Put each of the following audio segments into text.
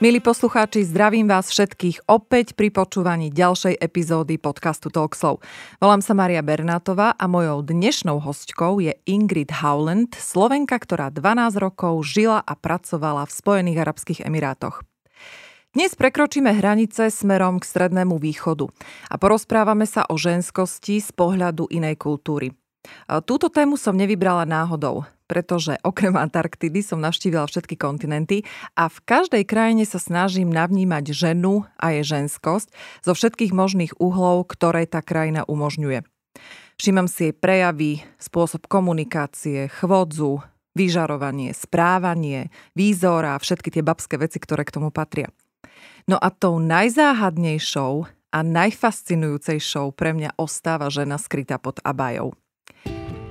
Milí poslucháči, zdravím vás všetkých opäť pri počúvaní ďalšej epizódy podcastu Talkshow. Volám sa Maria Bernátová a mojou dnešnou hostkou je Ingrid Howland, Slovenka, ktorá 12 rokov žila a pracovala v Spojených Arabských Emirátoch. Dnes prekročíme hranice smerom k Strednému východu a porozprávame sa o ženskosti z pohľadu inej kultúry. Túto tému som nevybrala náhodou pretože okrem Antarktidy som navštívila všetky kontinenty a v každej krajine sa snažím navnímať ženu a jej ženskosť zo všetkých možných uhlov, ktoré tá krajina umožňuje. Všímam si jej prejavy, spôsob komunikácie, chvodzu, vyžarovanie, správanie, výzor a všetky tie babské veci, ktoré k tomu patria. No a tou najzáhadnejšou a najfascinujúcejšou pre mňa ostáva žena skrytá pod abajou.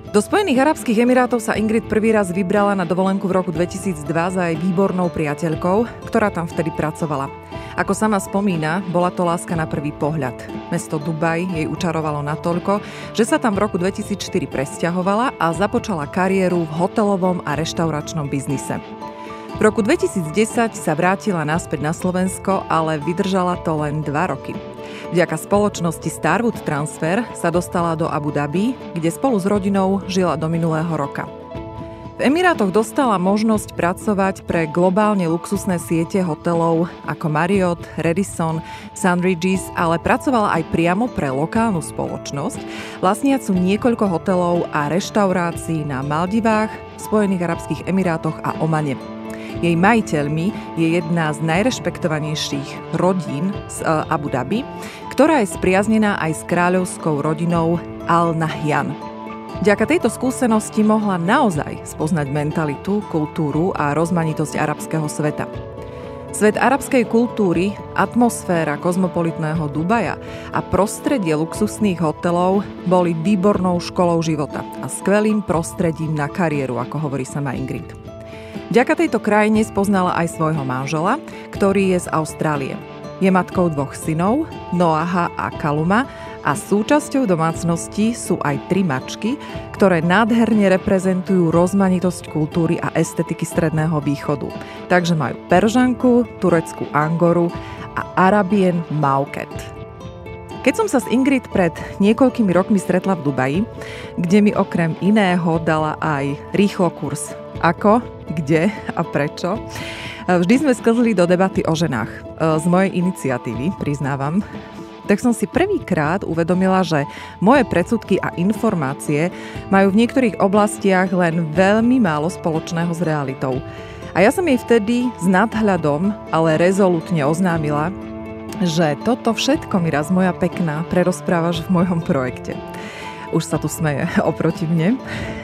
Do Spojených Arabských Emirátov sa Ingrid prvý raz vybrala na dovolenku v roku 2002 za jej výbornou priateľkou, ktorá tam vtedy pracovala. Ako sama spomína, bola to láska na prvý pohľad. Mesto Dubaj jej učarovalo natoľko, že sa tam v roku 2004 presťahovala a započala kariéru v hotelovom a reštauračnom biznise. V roku 2010 sa vrátila naspäť na Slovensko, ale vydržala to len dva roky. Vďaka spoločnosti Starwood Transfer sa dostala do Abu Dhabi, kde spolu s rodinou žila do minulého roka. V Emirátoch dostala možnosť pracovať pre globálne luxusné siete hotelov ako Marriott, Radisson, Sun Regis, ale pracovala aj priamo pre lokálnu spoločnosť, vlastniacu niekoľko hotelov a reštaurácií na Maldivách, Spojených Arabských Emirátoch a Omane. Jej majiteľmi je jedna z najrešpektovanejších rodín z e, Abu Dhabi, ktorá je spriaznená aj s kráľovskou rodinou Al Nahyan. Vďaka tejto skúsenosti mohla naozaj spoznať mentalitu, kultúru a rozmanitosť arabského sveta. Svet arabskej kultúry, atmosféra kozmopolitného Dubaja a prostredie luxusných hotelov boli výbornou školou života a skvelým prostredím na kariéru, ako hovorí sama Ingrid. Vďaka tejto krajine spoznala aj svojho manžela, ktorý je z Austrálie. Je matkou dvoch synov, Noaha a Kaluma, a súčasťou domácnosti sú aj tri mačky, ktoré nádherne reprezentujú rozmanitosť kultúry a estetiky Stredného východu. Takže majú Peržanku, tureckú Angoru a Arabian Mauket. Keď som sa s Ingrid pred niekoľkými rokmi stretla v Dubaji, kde mi okrem iného dala aj rýchlo kurz ako, kde a prečo, Vždy sme sklzli do debaty o ženách. E, z mojej iniciatívy, priznávam. Tak som si prvýkrát uvedomila, že moje predsudky a informácie majú v niektorých oblastiach len veľmi málo spoločného s realitou. A ja som jej vtedy s nadhľadom, ale rezolutne oznámila, že toto všetko mi raz moja pekná prerozprávaš v mojom projekte. Už sa tu smeje oproti mne.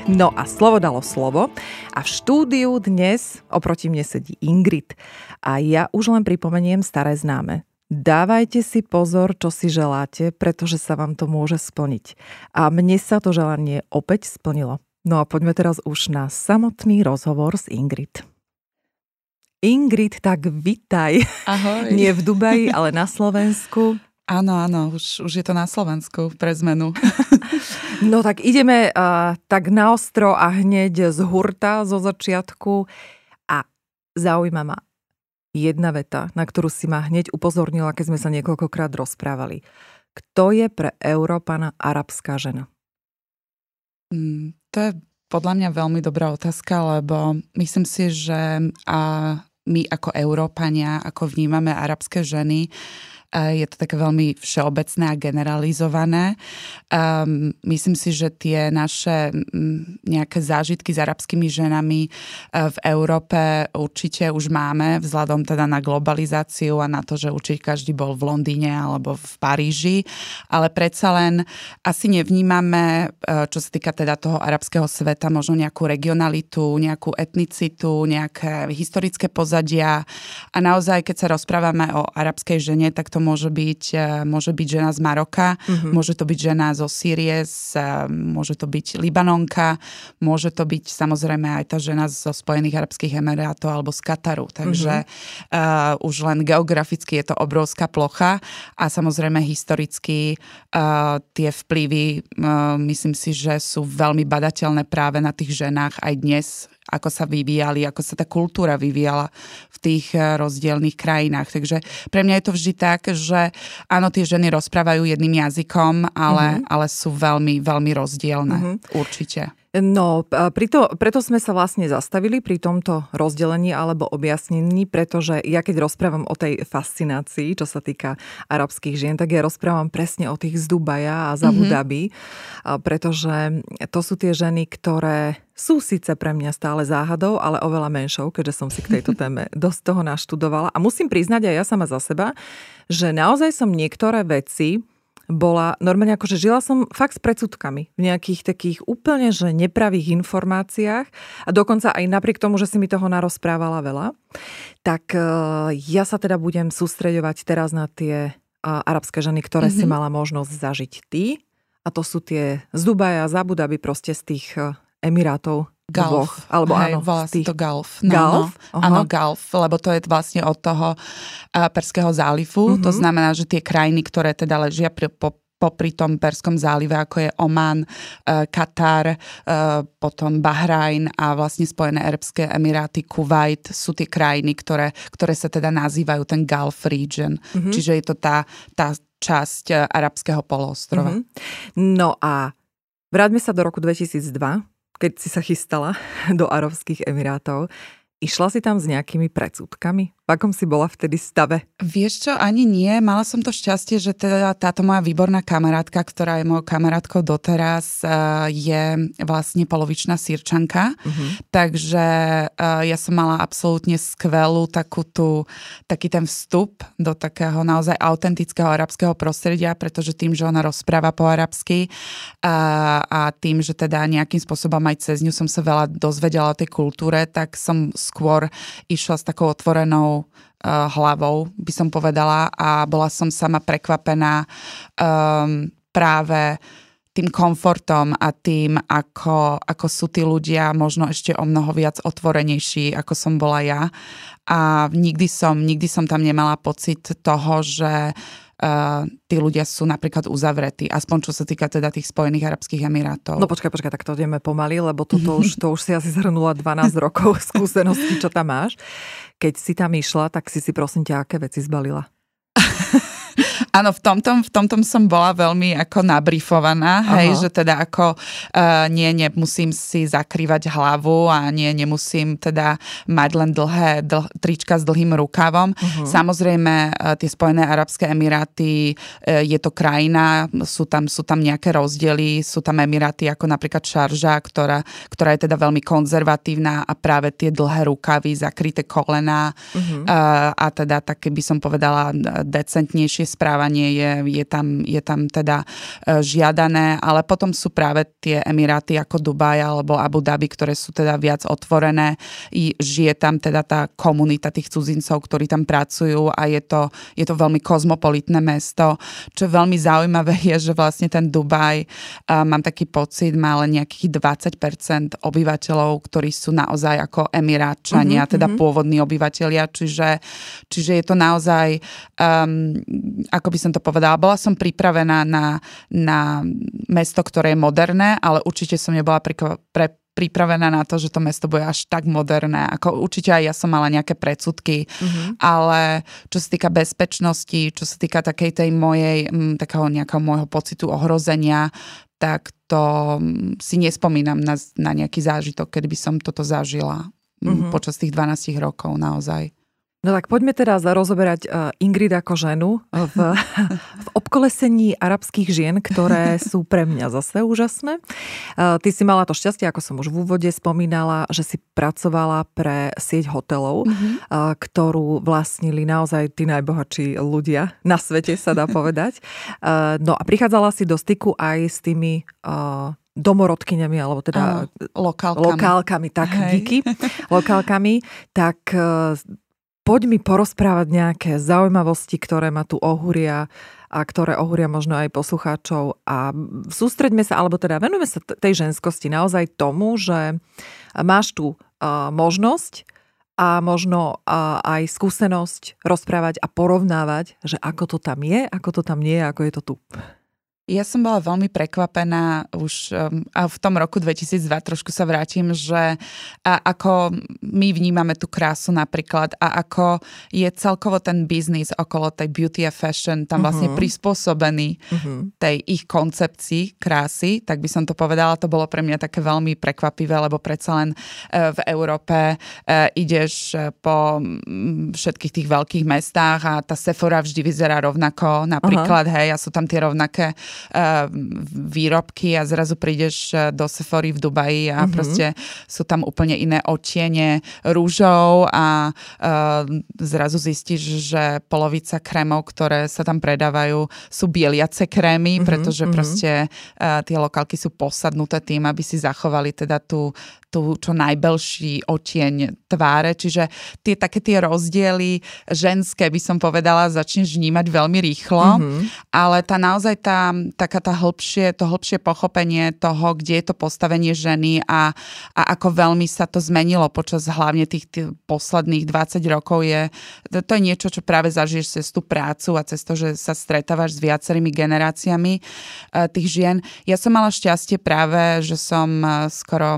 No a slovo dalo slovo. A v štúdiu dnes oproti mne sedí Ingrid. A ja už len pripomeniem staré známe. Dávajte si pozor, čo si želáte, pretože sa vám to môže splniť. A mne sa to želanie opäť splnilo. No a poďme teraz už na samotný rozhovor s Ingrid. Ingrid, tak vitaj. Ahoj. Nie v Dubaji, ale na Slovensku. Áno, áno, už, už je to na Slovensku pre zmenu. no tak ideme uh, tak naostro a hneď z hurta zo začiatku a zaujíma ma jedna veta, na ktorú si ma hneď upozornila, keď sme sa niekoľkokrát rozprávali. Kto je pre Európana arabská žena? Mm, to je podľa mňa veľmi dobrá otázka, lebo myslím si, že a my ako Európania, ako vnímame arabské ženy, uh, je to také veľmi všeobecné a generalizované. Um, myslím si, že tie naše nejaké zážitky s arabskými ženami e, v Európe určite už máme, vzhľadom teda na globalizáciu a na to, že určite každý bol v Londýne alebo v Paríži, ale predsa len asi nevnímame, e, čo sa týka teda toho arabského sveta, možno nejakú regionalitu, nejakú etnicitu, nejaké historické pozadia a naozaj, keď sa rozprávame o arabskej žene, tak to môže byť, môže byť žena z Maroka, mm-hmm. môže to byť žena zo Sýrie, z, môže to byť Libanonka, môže to byť samozrejme aj tá žena zo Spojených Arabských Emirátov alebo z Kataru. Takže mm-hmm. uh, už len geograficky je to obrovská plocha a samozrejme historicky uh, tie vplyvy, uh, myslím si, že sú veľmi badateľné práve na tých ženách aj dnes, ako sa vyvíjali, ako sa tá kultúra vyvíjala v tých eh, rozdielných krajinách. Takže pre mňa je to vždy tak, že áno, tie ženy rozprávajú jedným jazykom, ale, mm-hmm. ale sú veľmi, veľmi rozdielne. Mm-hmm. Určite. No, preto, preto sme sa vlastne zastavili pri tomto rozdelení alebo objasnení, pretože ja keď rozprávam o tej fascinácii, čo sa týka arabských žien, tak ja rozprávam presne o tých z Dubaja a z Abu mhm. Dhabi, mm-hmm. pretože to sú tie ženy, ktoré sú síce pre mňa stále záhadou, ale oveľa menšou, keďže som si k tejto téme dosť toho naštudovala. A musím priznať aj ja sama za seba, že naozaj som niektoré veci bola normálne ako, že žila som fakt s predsudkami v nejakých takých úplne, že nepravých informáciách a dokonca aj napriek tomu, že si mi toho narozprávala veľa, tak e, ja sa teda budem sústreďovať teraz na tie arabské ženy, ktoré mm-hmm. si mhm. mala možnosť zažiť ty a to sú tie z Dubaja, z Abu Dhabi, proste z tých e, Emirátov Galf. Dvoch, alebo Hej, áno. Volá tých... to Galf. No, Galf? No. Áno, Galf, lebo to je vlastne od toho uh, Perského zálivu. Uh-huh. To mhm. znamená, že tie krajiny, ktoré teda ležia pri, po, popri tom Perskom zálive, ako je Oman, uh, Katar, uh, potom Bahrajn a vlastne Spojené Arabské Emiráty, Kuwait sú tie krajiny, ktoré, ktoré sa teda nazývajú ten Gulf region. Uh-huh. Čiže je to tá, tá časť arabského poloostrova. Uh-huh. No a vráťme sa do roku 2002 keď si sa chystala do Arabských Emirátov, išla si tam s nejakými predsudkami? V akom si bola vtedy stave? Vieš čo, ani nie. Mala som to šťastie, že teda táto moja výborná kamarátka, ktorá je mojou kamarátkou doteraz, eh, je vlastne polovičná sírčanka. Uh-huh. Takže eh, ja som mala absolútne skvelú takú tú, taký ten vstup do takého naozaj autentického arabského prostredia, pretože tým, že ona rozpráva po arabsky a, a tým, že teda nejakým spôsobom aj cez ňu som sa veľa dozvedela o tej kultúre, tak som skôr išla s takou otvorenou uh, hlavou, by som povedala, a bola som sama prekvapená um, práve tým komfortom a tým, ako, ako sú tí ľudia možno ešte o mnoho viac otvorenejší, ako som bola ja. A nikdy som, nikdy som tam nemala pocit toho, že uh, tí ľudia sú napríklad uzavretí, aspoň čo sa týka teda tých Spojených Arabských Emirátov. No počkaj, počkaj, tak to ideme pomaly, lebo toto už, to už si asi zhrnula 12 rokov skúseností, čo tam máš. Keď si tam išla, tak si si prosím ťa, aké veci zbalila? Áno, v tomto, v tomto som bola veľmi ako nabrifovaná, hej, že teda ako uh, nie, nemusím si zakrývať hlavu a nie, nemusím teda mať len dlhé dl, trička s dlhým rukavom. Uh-huh. Samozrejme, uh, tie Spojené Arabské Emiráty, uh, je to krajina, sú tam, sú tam nejaké rozdiely, sú tam Emiráty ako napríklad Šarža, ktorá, ktorá je teda veľmi konzervatívna a práve tie dlhé rukavy, zakryté kolena uh-huh. uh, a teda také by som povedala decentnejšie správanie vzdelávanie je, je, tam, je tam teda e, žiadané, ale potom sú práve tie Emiráty ako Dubaj alebo Abu Dhabi, ktoré sú teda viac otvorené. I žije tam teda tá komunita tých cudzincov, ktorí tam pracujú a je to, je to veľmi kozmopolitné mesto. Čo je veľmi zaujímavé je, že vlastne ten Dubaj, uh, mám taký pocit, má len nejakých 20% obyvateľov, ktorí sú naozaj ako Emirátčania, mm-hmm, teda mm-hmm. pôvodní obyvateľia, čiže, čiže je to naozaj, um, ako by som to povedala, bola som pripravená na, na mesto, ktoré je moderné, ale určite som nebola pri, pre, pripravená na to, že to mesto bude až tak moderné. Ako určite aj ja som mala nejaké predsudky, mm-hmm. ale čo sa týka bezpečnosti, čo sa týka takej tej mojej, m, takého nejakého môjho pocitu ohrozenia, tak to m, si nespomínam na, na nejaký zážitok, kedy by som toto zažila mm-hmm. počas tých 12 rokov naozaj. No tak poďme teraz rozoberať uh, Ingrid ako ženu v, v obkolesení arabských žien, ktoré sú pre mňa zase úžasné. Uh, ty si mala to šťastie, ako som už v úvode spomínala, že si pracovala pre sieť hotelov, mm-hmm. ktorú vlastnili naozaj tí najbohatší ľudia na svete, sa dá povedať. No a prichádzala si do styku aj s tými domorodkyňami, alebo teda lokálkami. lokálkami, tak Hej. díky, lokálkami, tak poď mi porozprávať nejaké zaujímavosti, ktoré ma tu ohúria a ktoré ohúria možno aj poslucháčov a sústreďme sa, alebo teda venujeme sa tej ženskosti naozaj tomu, že máš tu možnosť a možno aj skúsenosť rozprávať a porovnávať, že ako to tam je, ako to tam nie je, ako je to tu. Ja som bola veľmi prekvapená už um, a v tom roku 2002 trošku sa vrátim, že a ako my vnímame tú krásu napríklad a ako je celkovo ten biznis okolo tej beauty a fashion tam vlastne uh-huh. prispôsobený uh-huh. tej ich koncepcii krásy, tak by som to povedala, to bolo pre mňa také veľmi prekvapivé, lebo predsa len uh, v Európe uh, ideš uh, po všetkých tých veľkých mestách a tá Sephora vždy vyzerá rovnako, napríklad, uh-huh. hej, a sú tam tie rovnaké výrobky a zrazu prídeš eh, do Sephory v Dubaji a mm-hmm. proste sú tam úplne iné odtiene rúžov a uh, zrazu zistíš, že polovica krémov, ktoré sa tam predávajú, sú bieliace krémy, mm-hmm, pretože mm-hmm. proste uh, tie lokálky sú posadnuté tým, aby si zachovali teda tú, tú čo najbelší otieň tváre, čiže tie také tie rozdiely ženské by som povedala, začneš vnímať veľmi rýchlo, mm-hmm. ale tá naozaj tá, taká tá hĺbšie, to hĺbšie pochopenie toho, kde je to postavenie ženy a, a ako veľmi sa to zmenilo počas hlavne tých, tých posledných 20 rokov je, to, to je niečo, čo práve zažiješ cez tú prácu a cez to, že sa stretávaš s viacerými generáciami uh, tých žien. Ja som mala šťastie práve, že som uh, skoro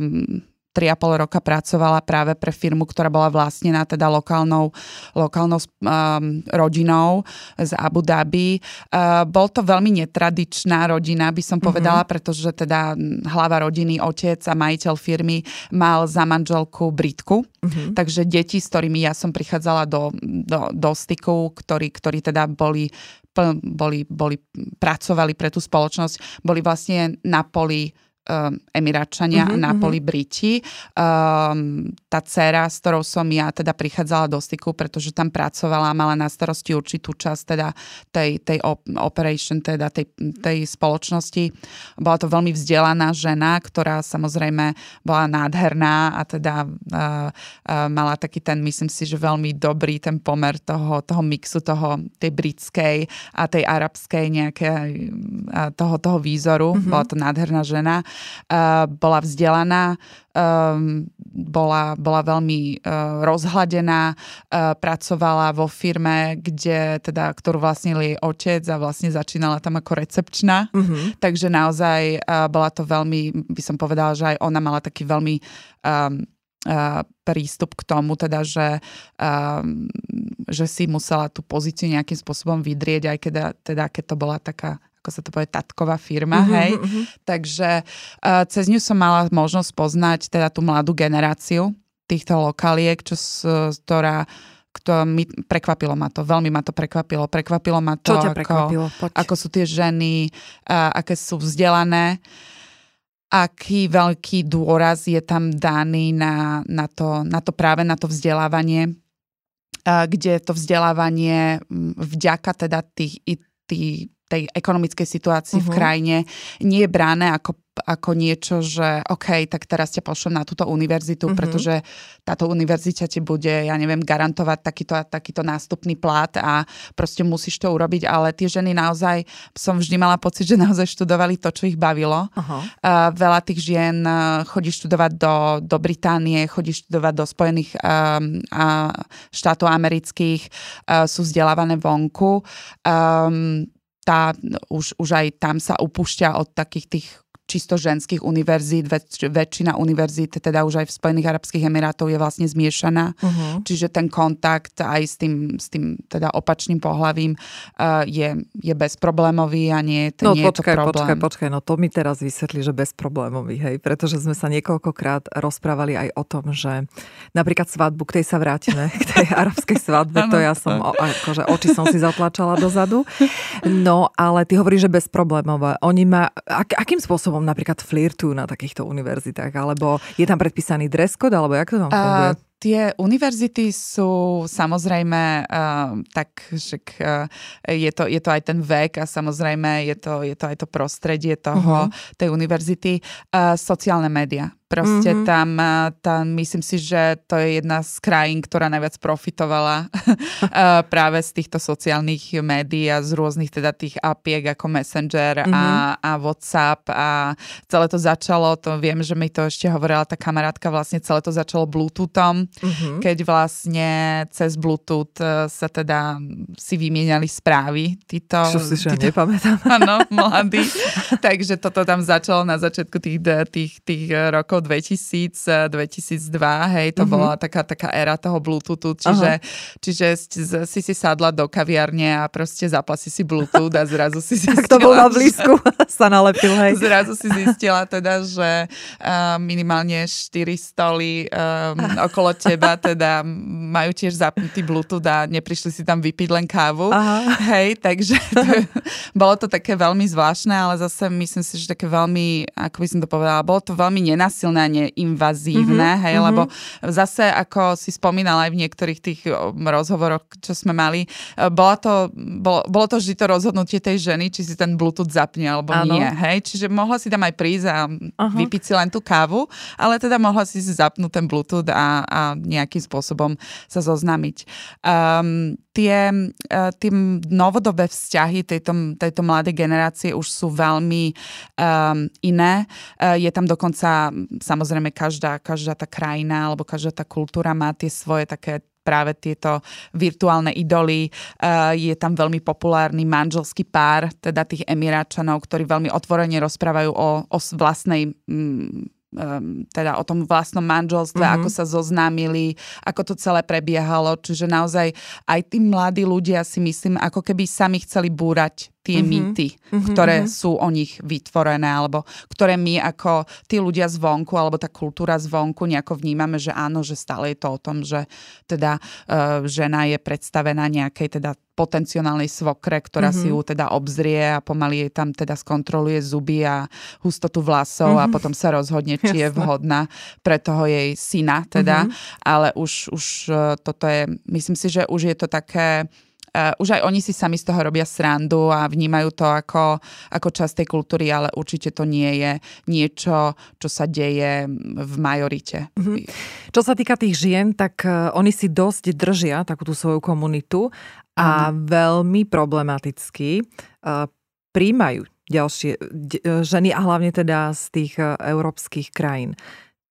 3,5 roka pracovala práve pre firmu, ktorá bola vlastnená teda lokálnou, lokálnou um, rodinou z Abu Dhabi. Uh, bol to veľmi netradičná rodina, by som povedala, mm-hmm. pretože teda hlava rodiny, otec a majiteľ firmy mal za manželku Britku. Mm-hmm. Takže deti, s ktorými ja som prichádzala do, do, do styku, ktorí, ktorí teda boli boli, boli, pracovali pre tú spoločnosť, boli vlastne na poli um, Emiráčania uh-huh, a Napoli uh-huh. Briti. Um, tá dcera, s ktorou som ja teda prichádzala do styku, pretože tam pracovala, mala na starosti určitú časť teda tej, tej operation, teda tej, tej spoločnosti. Bola to veľmi vzdelaná žena, ktorá samozrejme bola nádherná a teda uh, uh, mala taký ten, myslím si, že veľmi dobrý ten pomer toho, toho mixu, toho, tej britskej a tej arabskej nejaké, uh, toho, toho výzoru. Uh-huh. Bola to nádherná žena bola vzdelaná, um, bola, bola veľmi uh, rozhladená, uh, pracovala vo firme, kde teda, ktorú vlastnil jej otec a vlastne začínala tam ako recepčná. Mm-hmm. Takže naozaj bola to veľmi, by som povedala, že aj ona mala taký veľmi uh, prístup k tomu, teda, že, um, že si musela tú pozíciu nejakým spôsobom vydrieť, aj keď, teda, keď to bola taká ako sa to povie, tatková firma, uh-huh, hej. Uh-huh. Takže uh, cez ňu som mala možnosť poznať teda tú mladú generáciu týchto lokaliek, čo, ktorá to mi prekvapilo ma to, veľmi ma to prekvapilo. Prekvapilo ma to, Čo ako, ako sú tie ženy, uh, aké sú vzdelané, aký veľký dôraz je tam daný na, na, to, na to práve na to vzdelávanie, uh, kde to vzdelávanie vďaka teda tých, tých tej ekonomickej situácii uh-huh. v mhm. krajine nie je bráne ako ako niečo, že OK, tak teraz ťa pošlem na túto univerzitu, uh-huh. pretože táto univerzita ti bude, ja neviem, garantovať takýto, takýto nástupný plat a proste musíš to urobiť, ale tie ženy naozaj, som vždy mala pocit, že naozaj študovali to, čo ich bavilo. Uh-huh. Uh, veľa tých žien chodí študovať do, do Británie, chodí študovať do Spojených um, uh, štátov amerických, uh, sú vzdelávané vonku. Um, tá, už, už aj tam sa upúšťa od takých tých čisto ženských univerzít, väč, väčšina univerzít, teda už aj v Spojených Arabských Emirátov je vlastne zmiešaná, uh-huh. čiže ten kontakt aj s tým, s tým teda opačným pohľavím uh, je, je bezproblémový a nie, to, no, nie počkaj, je to problém. Počkaj, počkaj, no to mi teraz vysvetlí, že bezproblémový, hej, pretože sme sa niekoľkokrát rozprávali aj o tom, že napríklad svadbu, k tej sa vrátime, k tej arabskej svadbe, to ja som, akože oči som si zatlačala dozadu, no ale ty hovoríš, že bezproblémové. Oni ma, ak, akým spôsobom spôsobom napríklad flirtujú na takýchto univerzitách? Alebo je tam predpísaný dress code, alebo jak to tam funguje? Uh, Tie univerzity sú samozrejme uh, tak, že uh, je, to, je to aj ten vek a samozrejme je to, je to aj to prostredie toho, uh-huh. tej univerzity. Uh, sociálne médiá Proste mm-hmm. tam, tam, myslím si, že to je jedna z krajín, ktorá najviac profitovala práve z týchto sociálnych médií a z rôznych teda tých apiek ako Messenger mm-hmm. a, mhm. a WhatsApp a celé to začalo, to viem, že mi to ešte hovorila tá kamarátka, vlastne celé to začalo Bluetoothom, mm-hmm. keď vlastne cez Bluetooth e, sa teda si vymieniali správy. Títo, Čo si títo, nepamätám. Áno, mladí. Takže toto tam začalo na začiatku tých, tých, tých rokov rokov 2000, 2002, hej, to uh-huh. bola taká, taká éra toho Bluetoothu, čiže, čiže si si sadla do kaviarne a proste zapla si si Bluetooth a zrazu si zistila, Tak to bol na blízku, sa nalepil, hej. Zrazu si zistila teda, že uh, minimálne 4 stoly um, okolo teba teda majú tiež zapnutý Bluetooth a neprišli si tam vypiť len kávu, Aha. hej, takže to, bolo to také veľmi zvláštne, ale zase myslím si, že také veľmi, ako by som to povedala, bolo to veľmi nenasilné násilné a neinvazívne, mm-hmm, hej, mm-hmm. lebo zase, ako si spomínala aj v niektorých tých rozhovoroch, čo sme mali, e, bola to, bolo, bolo to vždy to rozhodnutie tej ženy, či si ten Bluetooth zapne alebo ano. nie, hej, čiže mohla si tam aj prísť a uh-huh. vypiť si len tú kávu, ale teda mohla si si zapnúť ten Bluetooth a, a nejakým spôsobom sa zoznámiť. Um, tie, uh, tie novodobé vzťahy tejto, tejto mladej generácie už sú veľmi um, iné. Uh, je tam dokonca, samozrejme, každá, každá tá krajina alebo každá tá kultúra má tie svoje také práve tieto virtuálne idoly. Uh, je tam veľmi populárny manželský pár, teda tých emiráčanov, ktorí veľmi otvorene rozprávajú o, o vlastnej mm, um, teda o tom vlastnom manželstve, mm-hmm. ako sa zoznámili, ako to celé prebiehalo. Čiže naozaj aj tí mladí ľudia si myslím, ako keby sami chceli búrať tie mm-hmm. mýty, mm-hmm. ktoré mhm. sú o nich vytvorené, alebo ktoré my ako tí ľudia zvonku, alebo tá kultúra zvonku nejako vnímame, že áno, že stále je to o tom, že teda uh, žena je predstavená nejakej teda potenciálnej svokre, ktorá mm-hmm. si ju teda obzrie a pomaly jej tam teda skontroluje zuby a hustotu vlasov mm-hmm. a mhm. potom sa rozhodne, či Jasne. je vhodná pre toho jej syna teda. Mm-hmm. Ale už, už e, toto je, myslím si, že už je to také Uh, už aj oni si sami z toho robia srandu a vnímajú to ako, ako časť tej kultúry, ale určite to nie je niečo, čo sa deje v majorite. Mm-hmm. Čo sa týka tých žien, tak uh, oni si dosť držia takú tú svoju komunitu a mm. veľmi problematicky uh, príjmajú ďalšie ženy a hlavne teda z tých európskych krajín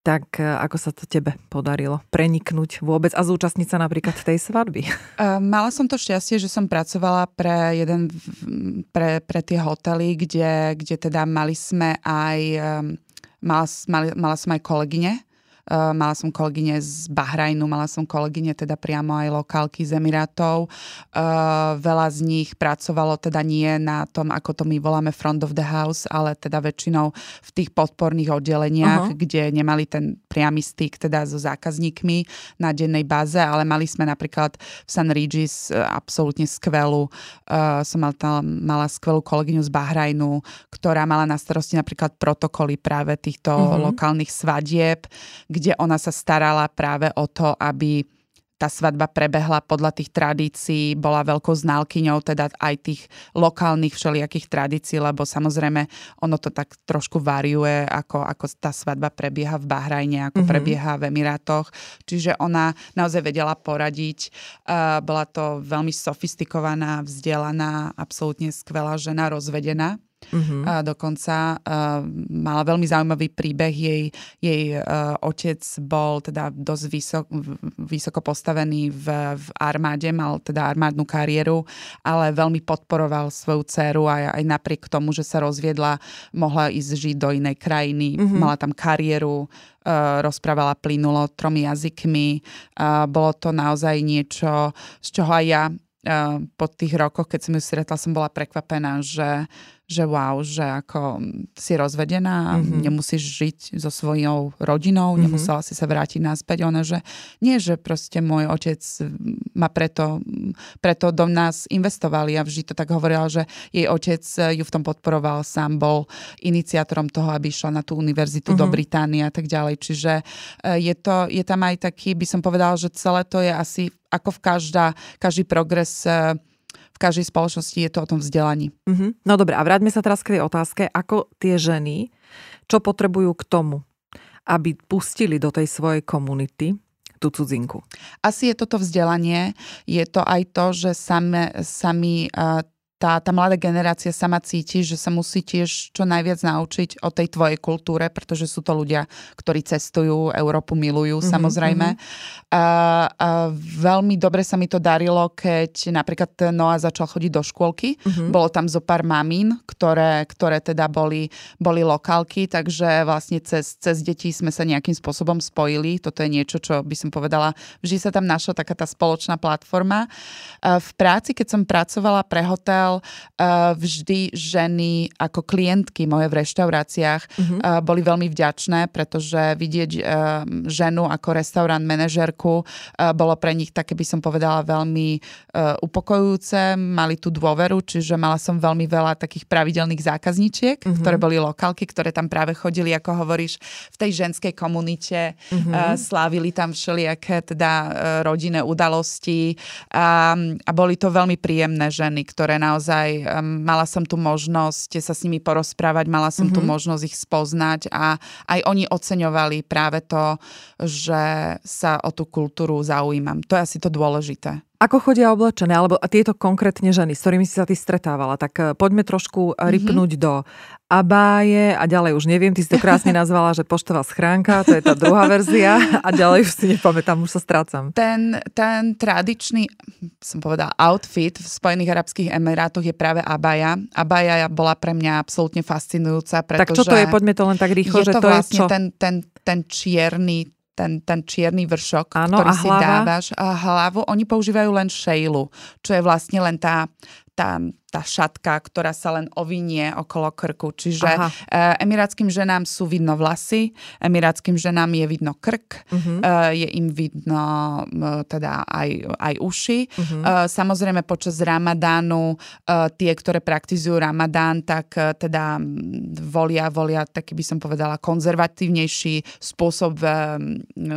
tak e, ako sa to tebe podarilo preniknúť vôbec a zúčastniť sa napríklad tej svadby? Mala som to šťastie, že som pracovala pre jeden, pre, pre tie hotely, kde, kde teda mali sme aj, mala, mali, mala som aj kolegyne, mala som kolegyne z Bahrajnu, mala som kolegyne teda priamo aj lokálky z Emirátov. Uh, veľa z nich pracovalo teda nie na tom, ako to my voláme front of the house, ale teda väčšinou v tých podporných oddeleniach, uh-huh. kde nemali ten priamy styk teda so zákazníkmi na dennej báze, ale mali sme napríklad v San Regis uh, absolútne skvelú, som mal tam, mala skvelú kolegyňu z Bahrajnu, ktorá mala na starosti napríklad protokoly práve týchto uh-huh. lokálnych svadieb, kde ona sa starala práve o to, aby tá svadba prebehla podľa tých tradícií, bola veľkou znalkyňou teda aj tých lokálnych všelijakých tradícií, lebo samozrejme ono to tak trošku variuje, ako, ako tá svadba prebieha v Bahrajne, ako mm-hmm. prebieha v Emirátoch. Čiže ona naozaj vedela poradiť. Uh, bola to veľmi sofistikovaná, vzdelaná, absolútne skvelá žena, rozvedená. Uh-huh. A dokonca uh, mala veľmi zaujímavý príbeh. Jej, jej uh, otec bol teda dosť vysok, vysoko postavený v, v armáde, mal teda armádnu kariéru, ale veľmi podporoval svoju dceru a aj napriek tomu, že sa rozviedla, mohla ísť žiť do inej krajiny, uh-huh. mala tam kariéru, Uh, rozprávala plynulo tromi jazykmi. Uh, bolo to naozaj niečo, z čoho aj ja uh, po tých rokoch, keď som ju stretla, som bola prekvapená, že že wow, že ako si rozvedená, mm-hmm. nemusíš žiť so svojou rodinou, mm-hmm. nemusela si sa vrátiť naspäť. Ona, že nie, že proste môj otec ma preto, preto do nás investovali a vždy to tak hovorila, že jej otec ju v tom podporoval, sám bol iniciátorom toho, aby išla na tú univerzitu mm-hmm. do Británie a tak ďalej. Čiže e, je, to, je tam aj taký, by som povedala, že celé to je asi ako v každá, každý progres e, v každej spoločnosti je to o tom vzdelaní. Mm-hmm. No dobre, a vráťme sa teraz k tej otázke, ako tie ženy, čo potrebujú k tomu, aby pustili do tej svojej komunity tú cudzinku? Asi je toto vzdelanie, je to aj to, že same, sami uh, tá, tá mladá generácia sama cíti, že sa musí tiež čo najviac naučiť o tej tvojej kultúre, pretože sú to ľudia, ktorí cestujú, Európu milujú mm-hmm, samozrejme. Mm-hmm. A, a veľmi dobre sa mi to darilo, keď napríklad Noa začal chodiť do škôlky. Mm-hmm. Bolo tam zo pár mamín, ktoré, ktoré teda boli, boli lokálky, takže vlastne cez, cez deti sme sa nejakým spôsobom spojili. Toto je niečo, čo by som povedala, vždy sa tam našla taká tá spoločná platforma. V práci, keď som pracovala pre hotel, bohužiaľ uh, vždy ženy ako klientky moje v reštauráciách uh-huh. uh, boli veľmi vďačné, pretože vidieť uh, ženu ako restaurant manažerku uh, bolo pre nich také, by som povedala, veľmi uh, upokojujúce. Mali tú dôveru, čiže mala som veľmi veľa takých pravidelných zákazníčiek, uh-huh. ktoré boli lokálky, ktoré tam práve chodili, ako hovoríš, v tej ženskej komunite. Uh-huh. Uh, slávili tam všelijaké teda uh, rodinné udalosti a, a boli to veľmi príjemné ženy, ktoré naozaj naozaj mala som tu možnosť sa s nimi porozprávať, mala som mm-hmm. tu mhm. možnosť ich spoznať a aj oni oceňovali práve to, že sa o tú kultúru zaujímam. To je asi to dôležité. Ako chodia oblečené, alebo tieto konkrétne ženy, s ktorými si sa ty stretávala, tak eh, poďme trošku mm-hmm. rypnúť do abáje a ďalej už neviem, ty si to krásne nazvala, že poštová schránka, to je tá druhá verzia a ďalej už si nepamätám, už sa strácam. Ten, ten tradičný, som povedala, outfit v Spojených Arabských Emirátoch je práve abaja. Abaja bola pre mňa absolútne fascinujúca, pretože... Tak čo to je? Poďme to len tak rýchlo, je že to, to vlastne je čo? Ten, ten, ten čierny ten, ten čierny vršok, ano, ktorý si dávaš. A hlavu, oni používajú len šejlu, čo je vlastne len tá, tá, tá šatka, ktorá sa len ovinie okolo krku. Čiže Aha. Eh, emirátským ženám sú vidno vlasy, emirátským ženám je vidno krk, uh-huh. je im vidno teda aj, aj uši. Uh-huh. Samozrejme počas ramadánu tie, ktoré praktizujú ramadán, tak teda volia, volia taký by som povedala konzervatívnejší spôsob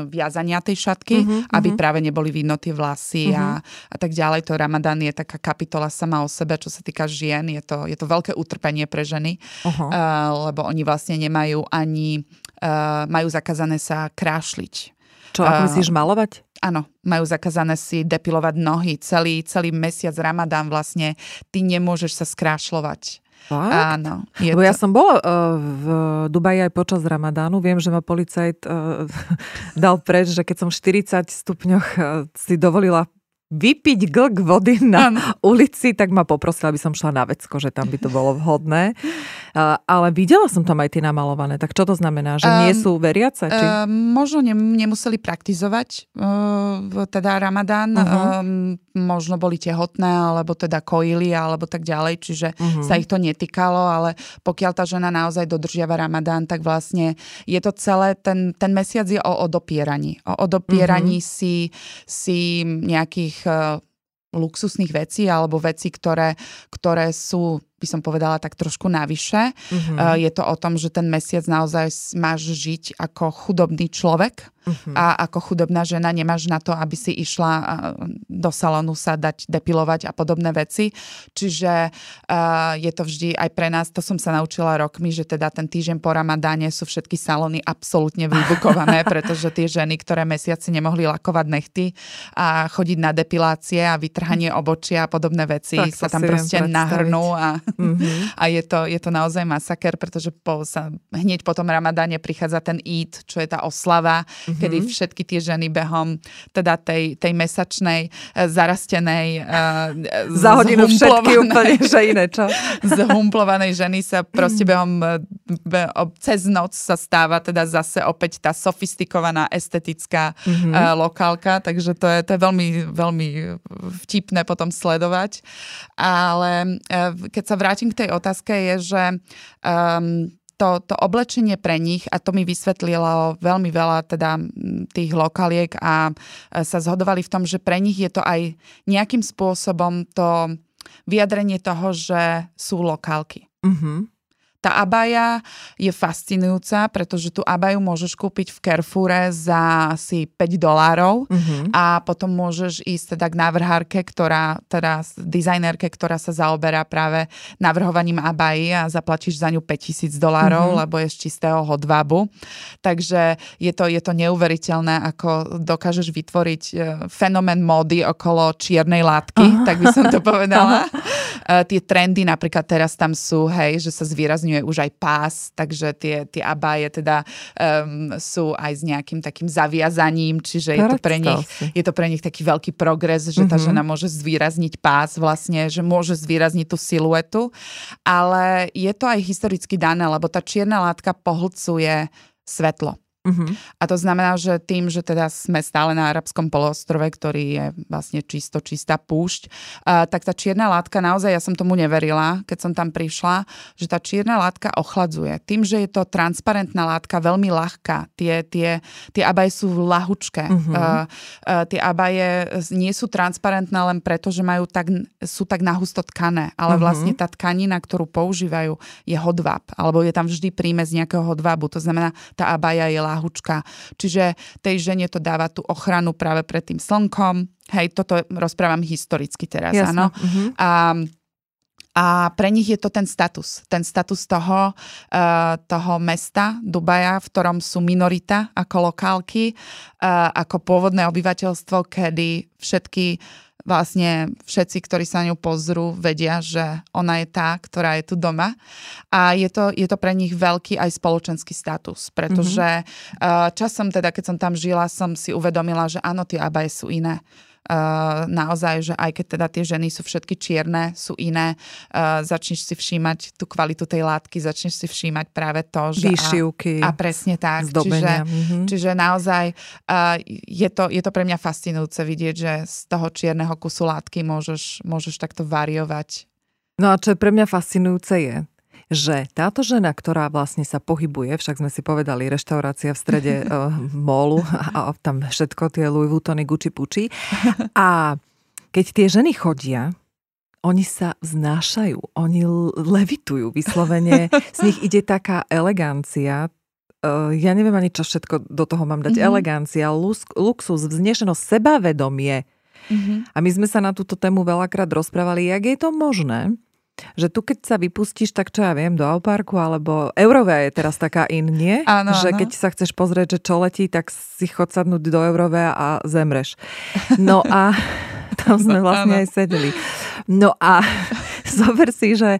viazania tej šatky, uh-huh. aby práve neboli vidno tie vlasy uh-huh. a, a tak ďalej. To ramadán je taká kapitola sama o sebe, čo sa týka žien, je to, je to veľké utrpenie pre ženy, uh-huh. uh, lebo oni vlastne nemajú ani, uh, majú zakázané sa krášliť. Čo, ako uh, myslíš, malovať? Áno, majú zakázané si depilovať nohy. Celý, celý mesiac Ramadán vlastne ty nemôžeš sa skrášľovať. Fakt? Áno. Je Lebo to... ja som bola uh, v Dubaji aj počas Ramadánu. Viem, že ma policajt uh, dal preč, že keď som v 40 stupňoch uh, si dovolila vypiť glk vody na ano. ulici, tak ma poprosila, aby som šla na vecko, že tam by to bolo vhodné. ale videla som tam aj tie namalované. Tak čo to znamená? Že nie sú veriace? Či? Um, možno ne, nemuseli praktizovať uh, teda Ramadán. Uh-huh. Um, možno boli tehotné, alebo teda kojili, alebo tak ďalej. Čiže uh-huh. sa ich to netýkalo, ale pokiaľ tá žena naozaj dodržiava Ramadán, tak vlastne je to celé, ten, ten mesiac je o odopieraní. O odopieraní uh-huh. si, si nejakých uh, luxusných vecí alebo vecí, ktoré, ktoré sú by som povedala tak trošku navyše. Mm-hmm. Je to o tom, že ten mesiac naozaj máš žiť ako chudobný človek mm-hmm. a ako chudobná žena nemáš na to, aby si išla do salónu sa dať depilovať a podobné veci. Čiže uh, je to vždy aj pre nás, to som sa naučila rokmi, že teda ten týždeň po ramadáne sú všetky salóny absolútne vybukované, pretože tie ženy, ktoré mesiaci nemohli lakovať nechty a chodiť na depilácie a vytrhanie obočia a podobné veci tak sa tam proste nahrnú a Mm-hmm. A je to, je to naozaj masaker, pretože po, sa, hneď po tom ramadáne prichádza ten Eid, čo je tá oslava, mm-hmm. kedy všetky tie ženy behom teda tej, tej mesačnej, e, zarastenej uh, Za hodinu všetky úplne, že iné, čo? zhumplovanej ženy sa proste behom e, be, cez noc sa stáva teda zase opäť tá sofistikovaná estetická mm-hmm. uh, lokálka, takže to je, to je veľmi, veľmi vtipné potom sledovať. Ale uh, keď sa vrátim k tej otázke, je, že um, to, to oblečenie pre nich, a to mi vysvetlilo veľmi veľa teda tých lokaliek a sa zhodovali v tom, že pre nich je to aj nejakým spôsobom to vyjadrenie toho, že sú lokálky. Mm-hmm. Tá abaja je fascinujúca, pretože tú abaju môžeš kúpiť v Carrefoure za asi 5 dolárov uh-huh. a potom môžeš ísť teda k návrhárke, ktorá, teda dizajnerke, ktorá sa zaoberá práve navrhovaním abaji a zaplatíš za ňu 5000 dolárov, uh-huh. lebo je z čistého hodvábu. Takže je to, je to neuveriteľné, ako dokážeš vytvoriť e, fenomén módy okolo čiernej látky, uh-huh. tak by som to povedala. Uh, tie trendy napríklad teraz tam sú, hej, že sa zvýrazňujú umožňuje už aj pás, takže tie, tie abáje teda um, sú aj s nejakým takým zaviazaním, čiže je to, pre nich, je to pre nich taký veľký progres, že tá mm-hmm. žena môže zvýrazniť pás vlastne, že môže zvýrazniť tú siluetu, ale je to aj historicky dané, lebo tá čierna látka pohlcuje svetlo. Uh-huh. A to znamená, že tým, že teda sme stále na arabskom poloostrove, ktorý je vlastne čisto čistá púšť, uh, tak tá čierna látka, naozaj ja som tomu neverila, keď som tam prišla, že tá čierna látka ochladzuje. Tým, že je to transparentná látka, veľmi ľahká, tie, tie, tie abaje sú lahučké. Uh-huh. Uh, uh, tie abaje nie sú transparentné len preto, že majú tak, sú tak nahusto tkané, ale uh-huh. vlastne tá tkanina, ktorú používajú, je hodváb, alebo je tam vždy prímez nejakého hodvábu. To znamená, tá abaja je láhučka. Čiže tej žene to dáva tú ochranu práve pred tým slnkom. Hej, toto rozprávam historicky teraz, Jasne. áno. Uh-huh. A a pre nich je to ten status. Ten status toho, uh, toho mesta Dubaja, v ktorom sú minorita ako lokálky, uh, ako pôvodné obyvateľstvo, kedy všetky vlastne všetci, ktorí sa na ňu pozrú, vedia, že ona je tá, ktorá je tu doma. A je to, je to pre nich veľký aj spoločenský status, pretože mm-hmm. časom teda, keď som tam žila, som si uvedomila, že áno, tie abaje sú iné naozaj, že aj keď teda tie ženy sú všetky čierne, sú iné, uh, začneš si všímať tú kvalitu tej látky, začneš si všímať práve to, že... Výšivky. A, a presne tak. Čiže, mm-hmm. čiže naozaj uh, je, to, je to pre mňa fascinujúce vidieť, že z toho čierneho kusu látky môžeš, môžeš takto variovať. No a čo je pre mňa fascinujúce je, že táto žena, ktorá vlastne sa pohybuje, však sme si povedali, reštaurácia v strede uh, mólu a, a tam všetko tie Louis Vuittony, Gucci Pucci. A keď tie ženy chodia, oni sa vznášajú, oni levitujú vyslovene, z nich ide taká elegancia, uh, ja neviem ani čo všetko do toho mám dať, mm-hmm. elegancia, lux, luxus, vznešenosť, sebavedomie. Mm-hmm. A my sme sa na túto tému veľakrát rozprávali, jak je to možné, že tu keď sa vypustíš, tak čo ja viem, do Auparku, alebo Eurovia je teraz taká in, nie? Áno, že keď sa chceš pozrieť, že čo letí, tak si chod sadnúť do Eurovia a zemreš. No a tam sme vlastne aj sedeli. No a zober si, že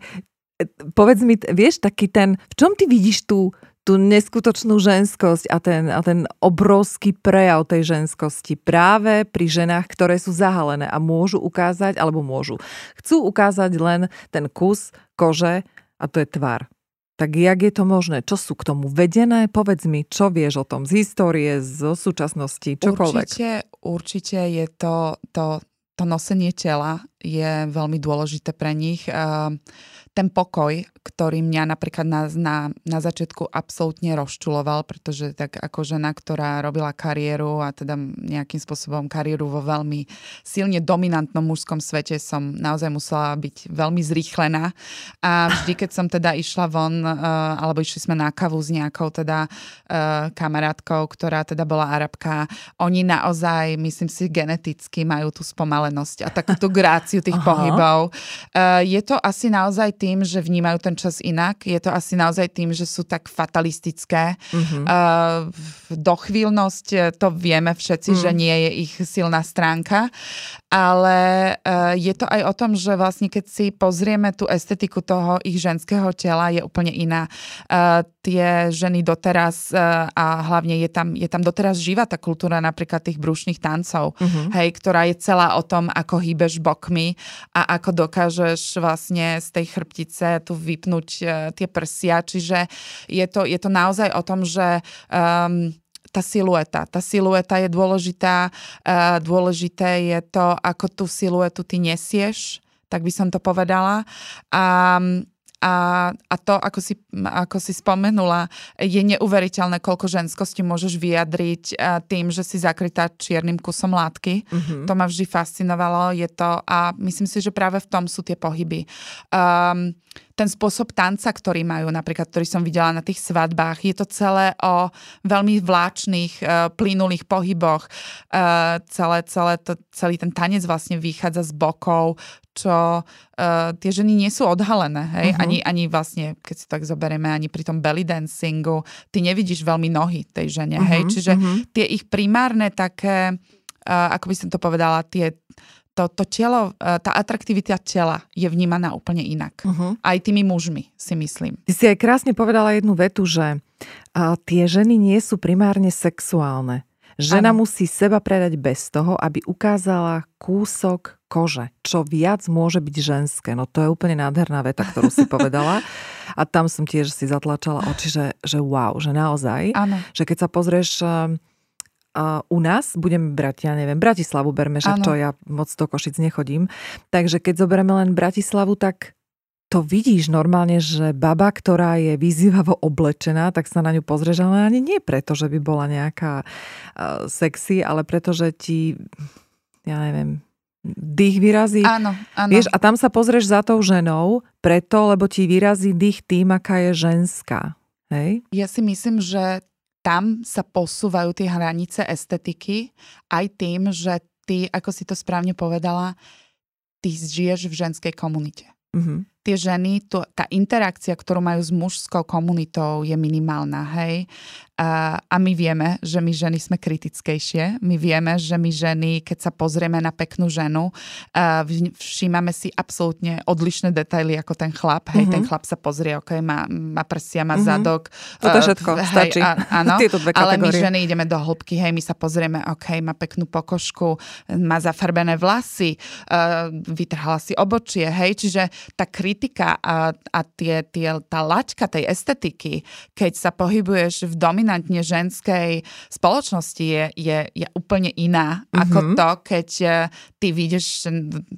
povedz mi, vieš, taký ten, v čom ty vidíš tú tú neskutočnú ženskosť a ten, a ten obrovský prejav tej ženskosti práve pri ženách, ktoré sú zahalené a môžu ukázať, alebo môžu, chcú ukázať len ten kus kože a to je tvar. Tak jak je to možné? Čo sú k tomu vedené? Povedz mi, čo vieš o tom z histórie, zo súčasnosti, čokoľvek. Určite, určite je to, to, to nosenie tela je veľmi dôležité pre nich. Ten pokoj, ktorý mňa napríklad na, na, na začiatku absolútne rozčuloval, pretože tak ako žena, ktorá robila kariéru a teda nejakým spôsobom kariéru vo veľmi silne dominantnom mužskom svete som naozaj musela byť veľmi zrýchlená a vždy, keď som teda išla von uh, alebo išli sme na kavu s nejakou teda uh, kamarátkou, ktorá teda bola arabka, oni naozaj, myslím si, geneticky majú tú spomalenosť a takú tú gráciu tých Aha. pohybov. Uh, je to asi naozaj tým, tým, že vnímajú ten čas inak. Je to asi naozaj tým, že sú tak fatalistické. Mm-hmm. Uh, dochvíľnosť, eh, to vieme všetci, mm. že nie je ich silná stránka. Ale uh, je to aj o tom, že vlastne keď si pozrieme tú estetiku toho ich ženského tela, je úplne iná. Uh, tie ženy doteraz uh, a hlavne je tam, je tam doteraz živá tá kultúra napríklad tých brušných tancov, mm-hmm. hej, ktorá je celá o tom, ako hýbeš bokmi a ako dokážeš vlastne z tej chrbti chrbtice, tu vypnúť uh, tie prsia, čiže je to, je to naozaj o tom, že um, tá silueta. Tá silueta je dôležitá. Uh, dôležité je to, ako tú siluetu ty nesieš, tak by som to povedala. A a, a to, ako si, ako si spomenula, je neuveriteľné, koľko ženskosti môžeš vyjadriť tým, že si zakrytá čiernym kusom látky. Mm-hmm. To ma vždy fascinovalo. Je to, a myslím si, že práve v tom sú tie pohyby. Um, ten spôsob tanca, ktorý majú, napríklad, ktorý som videla na tých svadbách, je to celé o veľmi vláčných, uh, plynulých pohyboch. Uh, celé, celé to, celý ten tanec vlastne vychádza z bokov, čo uh, tie ženy nie sú odhalené, hej? Uh-huh. Ani, ani vlastne, keď si tak zoberieme, ani pri tom belly dancingu, ty nevidíš veľmi nohy tej žene, uh-huh. hej? Mhm, Čiže uh-huh. tie ich primárne také, uh, ako by som to povedala, tie to, to telo, e, tá atraktivita tela je vnímaná úplne inak. Uh-huh. Aj tými mužmi, si myslím. Ty si aj krásne povedala jednu vetu, že a, tie ženy nie sú primárne sexuálne. Žena ano. musí seba predať bez toho, aby ukázala kúsok kože. Čo viac môže byť ženské. No to je úplne nádherná veta, ktorú si povedala. A tam som tiež si zatlačala oči, že, že wow, že naozaj. Ano. Že keď sa pozrieš Uh, u nás budeme brať, ja neviem, Bratislavu berme, že čo ja moc do Košic nechodím. Takže keď zoberieme len Bratislavu, tak to vidíš normálne, že baba, ktorá je vyzývavo oblečená, tak sa na ňu pozrieš, ale ani nie preto, že by bola nejaká uh, sexy, ale preto, že ti, ja neviem, dých vyrazí. Áno, áno. Vieš, a tam sa pozrieš za tou ženou, preto, lebo ti vyrazí dých tým, aká je ženská. Hej? Ja si myslím, že tam sa posúvajú tie hranice estetiky aj tým, že ty, ako si to správne povedala, ty žiješ v ženskej komunite. Mm-hmm tie ženy, to, tá interakcia, ktorú majú s mužskou komunitou je minimálna, hej. A, a my vieme, že my ženy sme kritickejšie. My vieme, že my ženy, keď sa pozrieme na peknú ženu, a všímame si absolútne odlišné detaily ako ten chlap. Hej, mm-hmm. ten chlap sa pozrie, ok, má, má prsia, má mm-hmm. zadok. Toto uh, všetko, hej, stačí. A, áno, ale my ženy ideme do hĺbky, hej, my sa pozrieme, ok, má peknú pokožku, má zafarbené vlasy, uh, vytrhala si obočie, hej, čiže tá kritika a, a tie, tie, tá laťka tej estetiky, keď sa pohybuješ v dominantne ženskej spoločnosti, je, je, je úplne iná mm-hmm. ako mhm. to, keď e, ty vidíš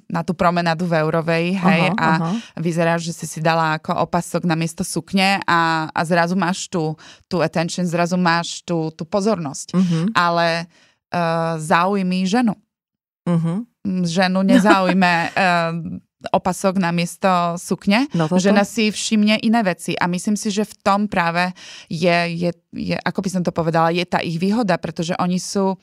na tú promenádu v Eurovej, hej, uh-huh, a uh-huh. vyzeráš, že si si dala ako opasok na miesto sukne a, a zrazu máš tú, tú attention, zrazu máš tú, tú pozornosť. Uh-huh. Ale uh, zaujmi ženu. Uh-huh. Ženu nezaujme uh, opasok na miesto sukne, no žena si všimne iné veci. A myslím si, že v tom práve je, je, je, ako by som to povedala, je tá ich výhoda, pretože oni sú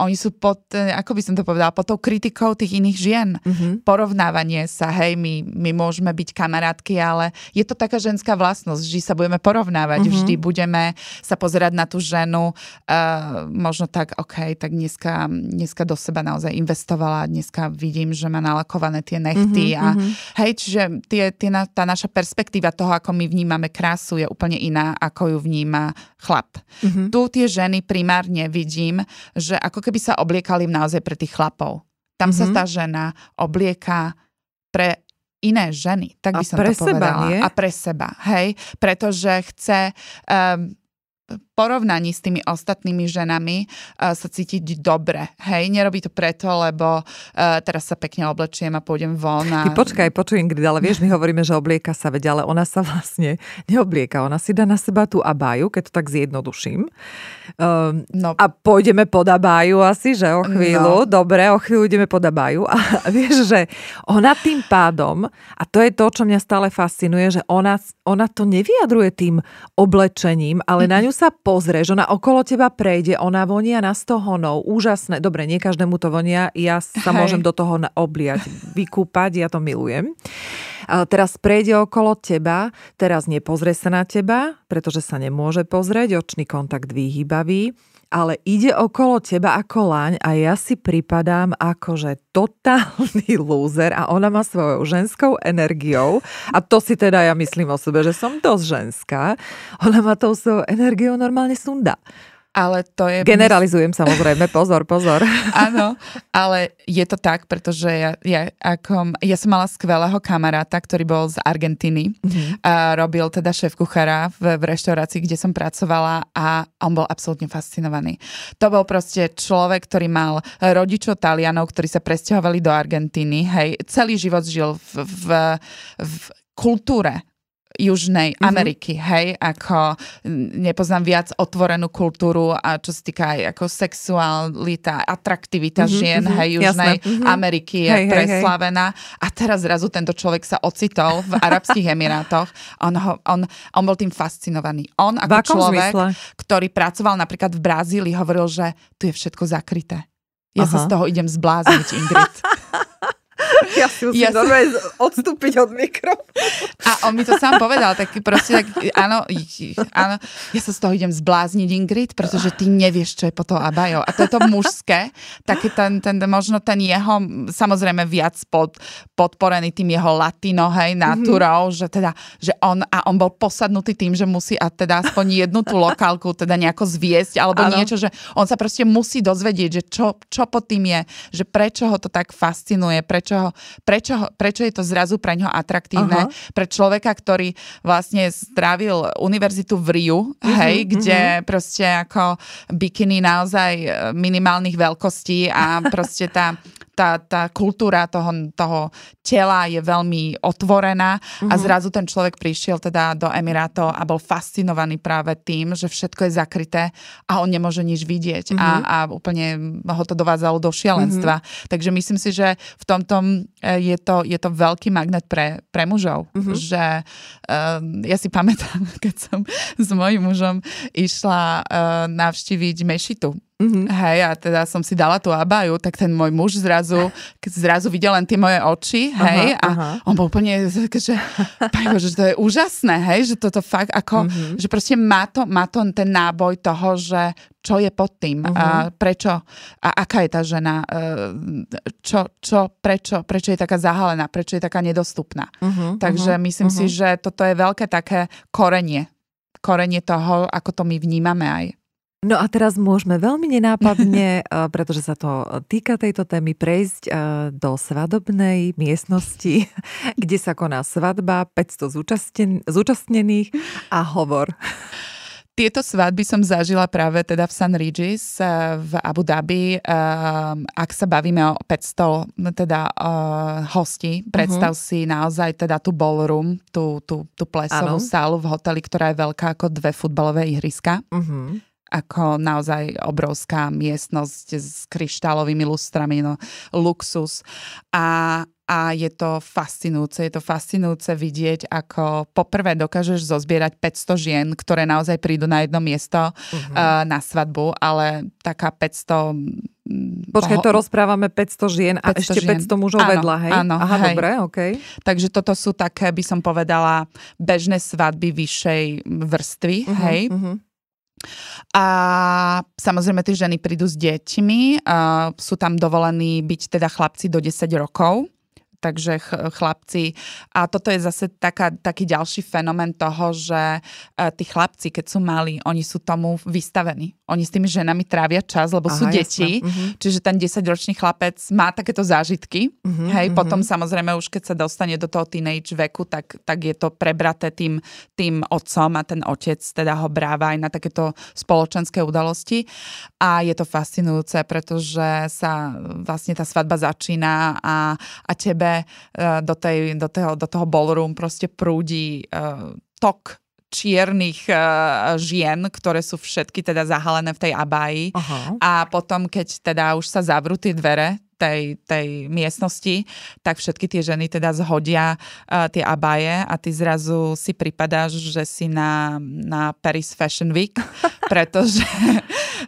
oni sú pod, e, ako by som to povedala, pod tou kritikou tých iných žien. Mm-hmm. Porovnávanie sa, hej, my, my môžeme byť kamarátky, ale je to taká ženská vlastnosť, že sa budeme porovnávať, mm-hmm. vždy budeme sa pozerať na tú ženu, uh, možno tak, ok, tak dneska, dneska do seba naozaj investovala, dneska vidím, že má nalakované tie nechty mm-hmm. a mhm. hej, čiže tie, tie, tá naša perspektíva toho, ako my vnímame krásu, je úplne iná, ako ju vníma chlap. Mm-hmm. Tu tie ženy primárne vidím, že že ako keby sa obliekali naozaj pre tých chlapov. Tam mm-hmm. sa mhm. tá žena oblieka pre iné ženy, tak by a som pre to povedala. Seba, nie? A pre seba, hej. Pretože chce um, porovnaní s tými ostatnými ženami uh, sa cítiť dobre. Hej, nerobí to preto, lebo uh, teraz sa pekne oblečiem a pôjdem von. A... Ty počkaj, počuj Ingrid, ale vieš, my hovoríme, že oblieka sa vedia, ale ona sa vlastne neoblieka. Ona si dá na seba tú abáju, keď to tak zjednoduším. Um, no. A pôjdeme pod abáju asi, že o chvíľu. No. Dobre, o chvíľu ideme pod abáju. A vieš, že ona tým pádom, a to je to, čo mňa stále fascinuje, že ona, ona to nevyjadruje tým oblečením, ale na ňu sa pozrieš, ona okolo teba prejde, ona vonia na stohonov, úžasné. Dobre, nie každému to vonia, ja sa Hej. môžem do toho obliať, vykúpať, ja to milujem. A teraz prejde okolo teba, teraz nepozrie sa na teba, pretože sa nemôže pozrieť, očný kontakt výhybavý ale ide okolo teba ako laň a ja si pripadám ako, že totálny lúzer a ona má svojou ženskou energiou a to si teda ja myslím o sebe, že som dosť ženská. Ona má tou svojou energiou normálne sunda. Ale to je... Generalizujem samozrejme, pozor, pozor. Áno, ale je to tak, pretože ja, ja, ako, ja som mala skvelého kamaráta, ktorý bol z Argentíny mm-hmm. a robil teda šéf kuchára v, v reštaurácii, kde som pracovala a on bol absolútne fascinovaný. To bol proste človek, ktorý mal rodičov Talianov, ktorí sa presťahovali do Argentíny, hej, celý život žil v, v, v kultúre Južnej mm-hmm. Ameriky, hej, ako nepoznám viac otvorenú kultúru a čo sa týka aj ako sexualita, atraktivita mm-hmm, žien, mm-hmm, hej, Južnej mm-hmm. Ameriky je hej, preslavená hej, hej. a teraz zrazu tento človek sa ocitol v Arabských Emirátoch. On, ho, on, on bol tým fascinovaný. On ako človek, zmysle? ktorý pracoval napríklad v Brazílii, hovoril, že tu je všetko zakryté. Ja Aha. sa z toho idem zblázniť, Ingrid. Ja si musím ja si... odstúpiť od mikro. A on mi to sám povedal, tak proste, tak, áno, áno, ja sa z toho idem zblázniť, Ingrid, pretože ty nevieš, čo je po to abajo. A to je to mužské, taký ten, ten, možno ten jeho, samozrejme viac pod, podporený tým jeho latino, hej, naturou, mm-hmm. že teda, že on, a on bol posadnutý tým, že musí a teda aspoň jednu tú lokálku teda nejako zviesť, alebo ano. niečo, že on sa proste musí dozvedieť, že čo, čo pod tým je, že prečo ho to tak fascinuje, prečo ho, prečo, prečo je to zrazu pre ňo atraktívne. Uh-huh. Pre človeka, ktorý vlastne strávil univerzitu v Riu, uh-huh, hej, kde uh-huh. proste ako bikiny naozaj e, minimálnych veľkostí a proste tá tá, tá kultúra toho, toho tela je veľmi otvorená uh-huh. a mhm. zrazu ten človek prišiel teda do Emirátov a bol fascinovaný práve tým, že všetko je zakryté a on nemôže nič vidieť uh-huh. a, a úplne ho to dovádzalo do šialenstva. Uh-huh. Takže myslím si, že v tomto e, je to, je to veľký magnet pre, pre mužov, uh-huh. že uh, ja si pamätám, keď som s mojím mužom išla uh, navštíviť mešitu Mm-hmm. Hej, a teda som si dala tú abaju, tak ten môj muž zrazu, keď zrazu videl len tie moje oči, hej, aha, a aha. on bol úplne, že, že to je úžasné, hej, že toto fakt ako, mm-hmm. že proste má to, má to ten náboj toho, že čo je pod tým, uh-huh. a mhm. prečo, a aká je tá žena, e, čo, čo, prečo, prečo je taká zahalená, prečo je taká nedostupná. Uh-huh, Takže uh-huh, myslím uh-huh. si, že toto je veľké také korenie, korenie toho, ako to my vnímame aj. No a teraz môžeme veľmi nenápadne, eh, pretože sa to týka tejto témy, prejsť eh, do svadobnej miestnosti, kde sa koná svadba, 500 zúčastnen- zúčastnených a hovor. Tieto svadby som zažila práve teda v San Regis eh, v Abu Dhabi. Ak sa bavíme o 500 teda hostí, predstav uh-huh. si naozaj teda tú ballroom, tú, tú, tú plesovú ano. sálu v hoteli, ktorá je veľká ako dve futbalové ihriska. Uh-huh ako naozaj obrovská miestnosť s kryštálovými lustrami, no, luxus. A, a je to fascinujúce. Je to fascinujúce vidieť, ako poprvé dokážeš zozbierať 500 žien, ktoré naozaj prídu na jedno miesto uh-huh. uh, na svadbu, ale taká 500 Počkaj, to rozprávame 500 žien 500 a ešte žien. 500 mužov áno, vedľa, hej? Áno, Aha, hej. dobre, Okay. Takže toto sú také, by som povedala, bežné svadby vyššej vrstvy, uh-huh, hej? Uh-huh. A samozrejme tie ženy prídu s deťmi, a sú tam dovolení byť teda chlapci do 10 rokov takže chlapci. A toto je zase taká, taký ďalší fenomén toho, že uh, tí chlapci, keď sú mali, oni sú tomu vystavení. Oni s tými ženami trávia čas, lebo Aha, sú deti. Uh-huh. Čiže ten 10-ročný chlapec má takéto zážitky. Uh-huh, hej, uh-huh. potom samozrejme už keď sa dostane do toho teenage veku, tak, tak je to prebraté tým, tým otcom a ten otec teda ho bráva aj na takéto spoločenské udalosti. A je to fascinujúce, pretože sa vlastne tá svadba začína a, a tebe uh, do, tej, do, toho, do toho ballroom proste prúdi uh, tok čiernych uh, žien, ktoré sú všetky teda zahalené v tej abáji. Uh-huh. A potom, keď teda už sa zavrú tie dvere tej, tej miestnosti, tak všetky tie ženy teda zhodia uh, tie abaje a ty zrazu si pripadáš, že si na, na Paris Fashion Week, pretože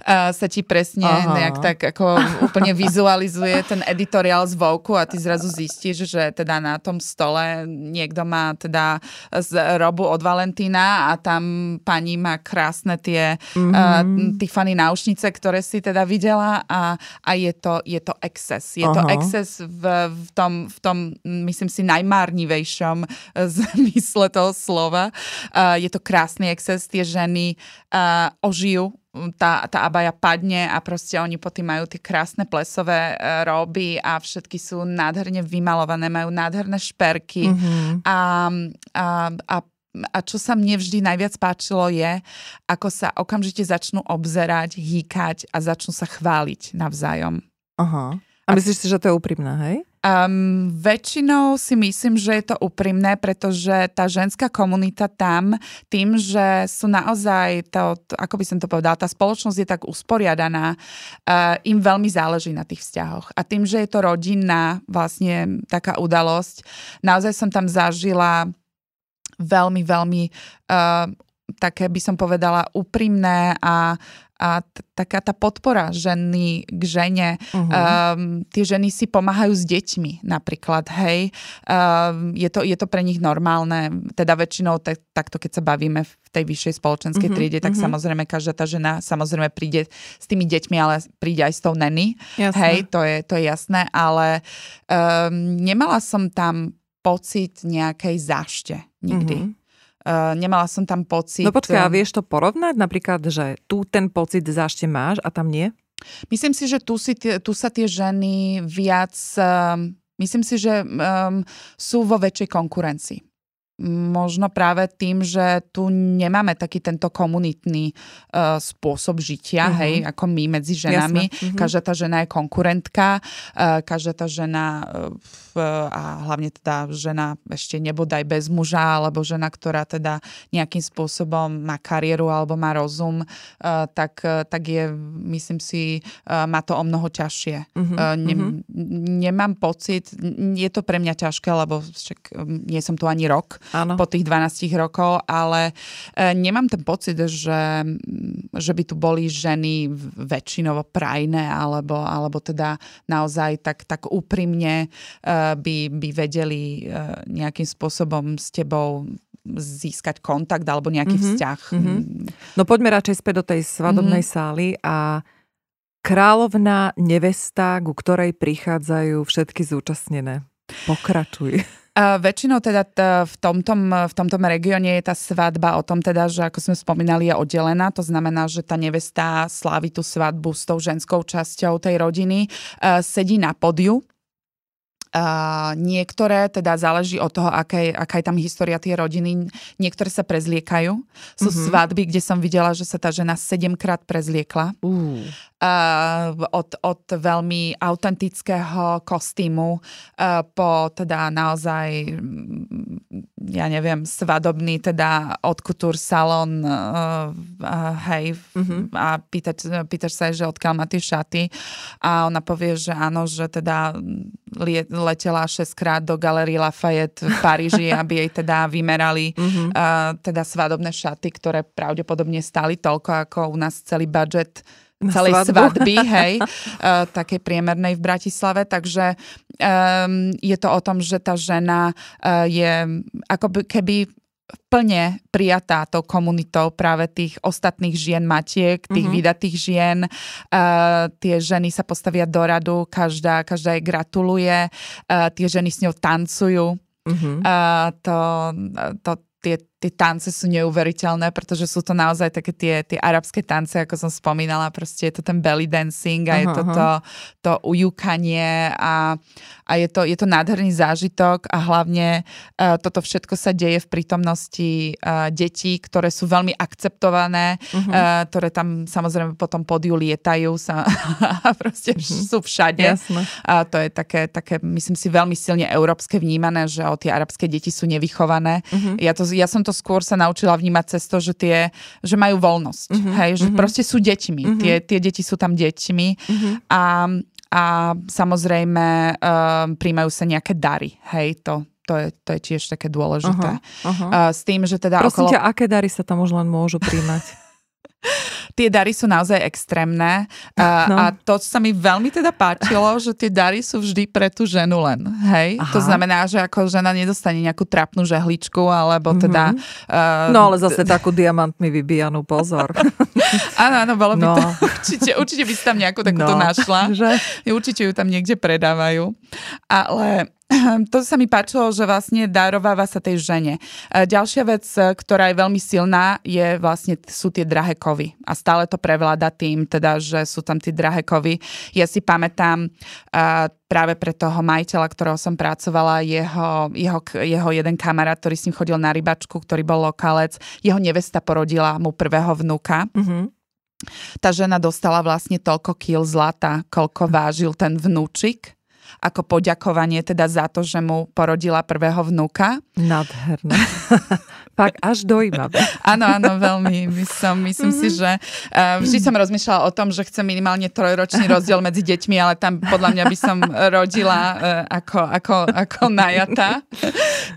uh, sa ti presne Aha. nejak tak ako úplne vizualizuje ten editoriál z Vogue a ty zrazu zistíš, že teda na tom stole niekto má teda z robu od Valentína a tam pani má krásne tie mm-hmm. uh, Tiffany náušnice, ktoré si teda videla a, a je, to, je to excess exces. Je Aha. to exces v, v, tom, v tom, myslím si, najmárnivejšom zmysle toho slova. Uh, je to krásny exces, tie ženy uh, ožijú tá, tá abaja padne a proste oni potom majú tie krásne plesové uh, roby a všetky sú nádherne vymalované, majú nádherné šperky mm-hmm. a, a, a a čo sa mne vždy najviac páčilo je, ako sa okamžite začnú obzerať, hýkať a začnú sa chváliť navzájom. Aha. A myslíš si, že to je úprimné, hej? Um, väčšinou si myslím, že je to úprimné, pretože tá ženská komunita tam, tým, že sú naozaj, to, to, ako by som to povedala, tá spoločnosť je tak usporiadaná, uh, im veľmi záleží na tých vzťahoch. A tým, že je to rodinná vlastne taká udalosť, naozaj som tam zažila veľmi, veľmi uh, také by som povedala úprimné a a t- taká tá podpora ženy k žene. Uh-huh. Um, tie ženy si pomáhajú s deťmi napríklad, hej. Um, je, to, je to pre nich normálne, teda väčšinou te, takto, keď sa bavíme v tej vyššej spoločenskej uh-huh. triede, tak uh-huh. samozrejme každá tá žena samozrejme príde s tými deťmi, ale príde aj s tou neny. Hej, to je, to je jasné, ale um, nemala som tam pocit nejakej zášte nikdy. Uh-huh. Uh, nemala som tam pocit... No počkaj, a vieš to porovnať? Napríklad, že tu ten pocit zášte máš a tam nie? Myslím si, že tu, si, tu sa tie ženy viac... Um, myslím si, že um, sú vo väčšej konkurencii možno práve tým, že tu nemáme taký tento komunitný uh, spôsob žitia, uh-huh. hej, ako my medzi ženami. Uh-huh. Každá tá žena je konkurentka, uh, každá tá žena uh, a hlavne teda žena ešte nebodaj bez muža, alebo žena, ktorá teda nejakým spôsobom má kariéru alebo má rozum, uh, tak, uh, tak je, myslím si, uh, má to o mnoho ťažšie. Uh-huh. Uh, ne, uh-huh. Nemám pocit, je to pre mňa ťažké, lebo však nie som tu ani rok, Áno. po tých 12 rokov, ale e, nemám ten pocit, že, že by tu boli ženy väčšinovo prajné, alebo, alebo teda naozaj tak, tak úprimne e, by, by vedeli e, nejakým spôsobom s tebou získať kontakt alebo nejaký mm-hmm. vzťah. Mm-hmm. No poďme radšej späť do tej svadobnej mm-hmm. sály a kráľovná nevesta, ku ktorej prichádzajú všetky zúčastnené. Pokračuj. Uh, väčšinou teda t- v, tomto, v tomto regióne je tá svadba o tom teda, že ako sme spomínali, je oddelená. To znamená, že tá nevesta slávi tú svadbu s tou ženskou časťou tej rodiny. Uh, sedí na podiu Uh, niektoré, teda záleží od toho, aká je, aká je tam história tej rodiny, niektoré sa prezliekajú. Sú mm-hmm. svadby, kde som videla, že sa tá žena sedemkrát prezliekla. Uh. Od, od veľmi autentického kostýmu uh, po teda naozaj ja neviem, svadobný teda od couture salon uh, uh, hej mm-hmm. a pýtať, pýtaš sa že odkiaľ má tie šaty a ona povie, že áno, že teda letela 6 krát do Galerie Lafayette v Paríži, aby jej teda vymerali mm-hmm. uh, teda svadobné šaty, ktoré pravdepodobne stáli toľko ako u nás celý budget celej svadbu. svadby, hej, uh, takej priemernej v Bratislave, takže um, je to o tom, že tá žena uh, je ako keby plne prijatá tou komunitou práve tých ostatných žien matiek, tých mm-hmm. vydatých žien. Uh, tie ženy sa postavia do radu, každá, každá jej gratuluje, uh, tie ženy s ňou tancujú. Mm-hmm. Uh, to, to, tie, tie tance sú neuveriteľné, pretože sú to naozaj také tie, tie arabské tance, ako som spomínala, proste je to ten belly dancing a uh-huh, je to to, to ujúkanie a, a je, to, je to nádherný zážitok a hlavne uh, toto všetko sa deje v prítomnosti uh, detí, ktoré sú veľmi akceptované, uh-huh. uh, ktoré tam samozrejme potom podiu lietajú sa, a proste uh-huh. sú všade. Jasne. A to je také, také, myslím si, veľmi silne európske vnímané, že o tie arabské deti sú nevychované. Uh-huh. Ja, to, ja som to skôr sa naučila vnímať cez to, že, tie, že majú voľnosť. Uh-huh, hej, že uh-huh. proste sú deťmi. Uh-huh. Tie, tie deti sú tam deťmi. Uh-huh. A, a samozrejme um, príjmajú sa nejaké dary. Hej, to, to je, to je tiež také dôležité. Uh-huh, uh-huh. Uh, s tým, že teda Prosím okolo... ťa, aké dary sa tam už len môžu príjmať? tie dary sú naozaj extrémne a, no. a to sa mi veľmi teda páčilo, že tie dary sú vždy pre tú ženu len, hej? Aha. To znamená, že ako žena nedostane nejakú trapnú žehličku, alebo mhm. teda... Mm-hmm. Uh, no ale zase takú diamantmi vybijanú, pozor. áno, áno, bolo by no. to... Určite, určite by si tam nejakú takúto no, našla. Že? Určite ju tam niekde predávajú. Ale to sa mi páčilo, že vlastne darováva sa tej žene. E, ďalšia vec, e, ktorá je veľmi silná, je vlastne, sú tie drahé kovy. A stále to prevláda tým, teda, že sú tam tie drahé kovy. Ja si pamätám uh, práve pre toho majiteľa, ktorého som pracovala, jeho, jeho, jeho jeden kamarát, ktorý s ním chodil na rybačku, ktorý bol lokalec, jeho nevesta porodila mu prvého vnúka. Mm-hmm. Tá žena dostala vlastne toľko kil zlata, koľko vážil ten vnúčik ako poďakovanie teda za to, že mu porodila prvého vnúka. Nadherné. Pak až dojímavé. áno, áno, veľmi. Som, myslím mm-hmm. si, mhm. že uh, vždy som rozmýšľala o tom, že chcem minimálne trojročný rozdiel medzi deťmi, ale tam podľa mňa by som rodila uh, ako, ako, ako najata.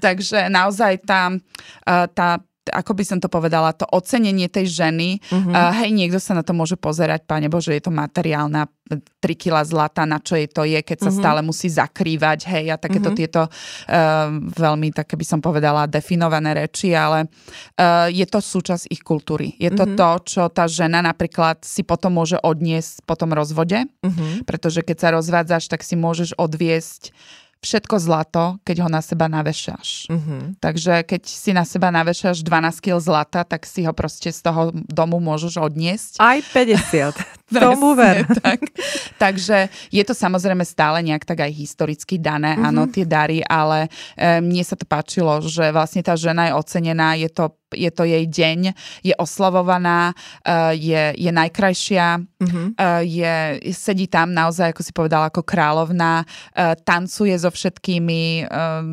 Takže naozaj tá, uh, tá ako by som to povedala, to ocenenie tej ženy, uh-huh. uh, hej, niekto sa na to môže pozerať, páne Bože, je to materiálna 3 kg zlata, na čo jej to je, keď sa uh-huh. stále musí zakrývať, hej, a takéto uh-huh. tieto uh, veľmi, také by som povedala, definované reči, ale uh, je to súčasť ich kultúry. Je to uh-huh. to, čo tá žena napríklad si potom môže odniesť po tom rozvode, uh-huh. pretože keď sa rozvádzaš, tak si môžeš odviesť všetko zlato, keď ho na seba navešaš. Uh-huh. Takže keď si na seba navešaš 12 kg zlata, tak si ho proste z toho domu môžeš odniesť. Aj 50. Tomu ver. Tak. Takže je to samozrejme stále nejak tak aj historicky dané, uh-huh. áno, tie dary, ale e, mne sa to páčilo, že vlastne tá žena je ocenená, je to je to jej deň, je oslavovaná, uh, je, je najkrajšia, uh-huh. uh, je, sedí tam naozaj, ako si povedala, ako kráľovná, uh, tancuje so všetkými, uh,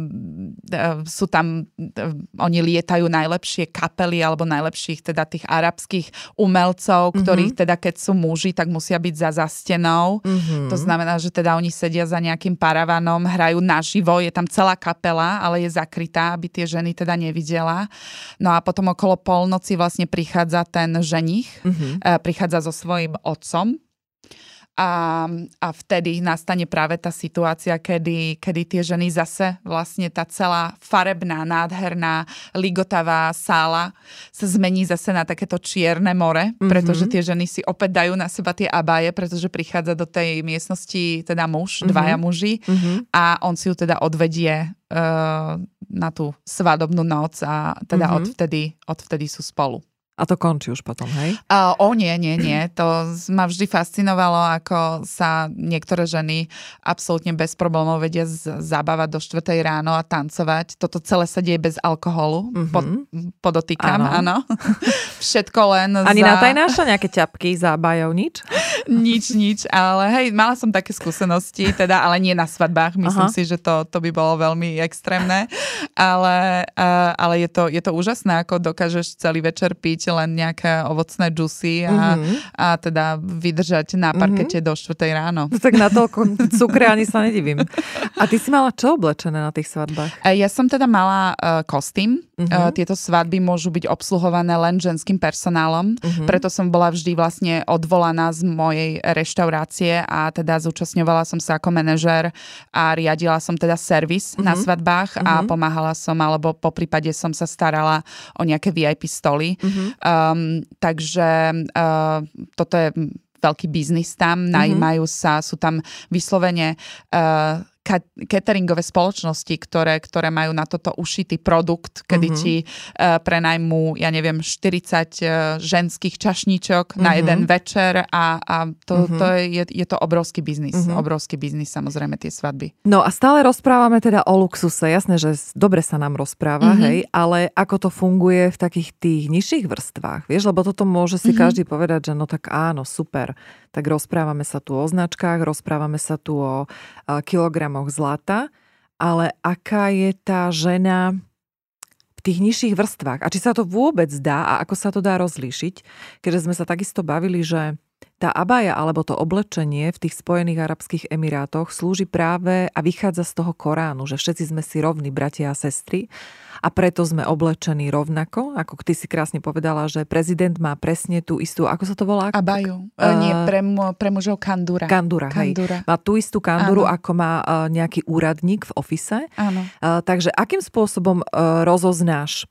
uh, sú tam, uh, oni lietajú najlepšie kapely alebo najlepších teda tých arabských umelcov, uh-huh. ktorých teda keď sú muži, tak musia byť za zastenou. Uh-huh. To znamená, že teda oni sedia za nejakým paravanom, hrajú naživo, je tam celá kapela, ale je zakrytá, aby tie ženy teda nevidela. No a potom okolo polnoci vlastne prichádza ten ženich, uh-huh. prichádza so svojím otcom a, a vtedy nastane práve tá situácia, kedy, kedy tie ženy zase vlastne tá celá farebná, nádherná, ligotavá sála sa zmení zase na takéto čierne more, mm-hmm. pretože tie ženy si opäť dajú na seba tie abáje, pretože prichádza do tej miestnosti teda muž, mm-hmm. dvaja muži mm-hmm. a on si ju teda odvedie uh, na tú svadobnú noc a teda mm-hmm. odvtedy, odvtedy sú spolu. A to končí už potom, hej? Uh, o nie, nie, nie. To ma vždy fascinovalo, ako sa niektoré ženy absolútne bez problémov vedia z- zabávať do 4 ráno a tancovať. Toto celé sa deje bez alkoholu. Mm-hmm. Pod, podotýkam, áno. Všetko len Ani za... na tajnáša nejaké ťapky, zábajov, nič? nič, nič, ale hej, mala som také skúsenosti, teda, ale nie na svadbách. Myslím Aha. si, že to, to by bolo veľmi extrémne. Ale, uh, ale je, to, je to úžasné, ako dokážeš celý večer piť len nejaké ovocné džusy a, mm-hmm. a teda vydržať na parkete mm-hmm. do 4 ráno. No tak na toľko cukre ani sa nedivím. A ty si mala čo oblečené na tých svadbách? Ja som teda mala uh, kostým. Mm-hmm. Uh, tieto svadby môžu byť obsluhované len ženským personálom, mm-hmm. preto som bola vždy vlastne odvolaná z mojej reštaurácie a teda zúčastňovala som sa ako manažer a riadila som teda servis mm-hmm. na svadbách mm-hmm. a mhm. pomáhala som, alebo po prípade som sa starala o nejaké VIP stoly. Mm-hmm. Um, takže uh, toto je veľký biznis tam, mm-hmm. najímajú sa, sú tam vyslovene uh, cateringové spoločnosti, ktoré, ktoré majú na toto ušitý produkt, kedy mm-hmm. ti uh, prenajmú, ja neviem, 40 uh, ženských čašníčok mm-hmm. na mhm. jeden večer a, a to, mm-hmm. to je, je to obrovský biznis. Mm-hmm. Obrovský biznis, samozrejme, tie svadby. No a stále rozprávame teda o luxuse. Jasné, že dobre sa nám rozpráva, mm-hmm. hej, ale ako to funguje v takých tých nižších vrstvách, vieš, lebo toto môže si mm-hmm. každý povedať, že no tak áno, super. Tak rozprávame sa tu o značkách, rozprávame sa tu o kilogramoch gramoch zlata, ale aká je tá žena v tých nižších vrstvách? A či sa to vôbec dá a ako sa to dá rozlíšiť, keďže sme sa takisto bavili, že tá abaja alebo to oblečenie v tých Spojených Arabských Emirátoch slúži práve a vychádza z toho Koránu, že všetci sme si rovní bratia a sestry a preto sme oblečení rovnako, ako ty si krásne povedala, že prezident má presne tú istú, ako sa to volá? Abaju. Uh, Nie, pre, pre mužov kandúra. Kandúra, kandúra. Hej. Má tú istú kandúru, Áno. ako má uh, nejaký úradník v ofise. Áno. Uh, takže akým spôsobom uh, rozoznáš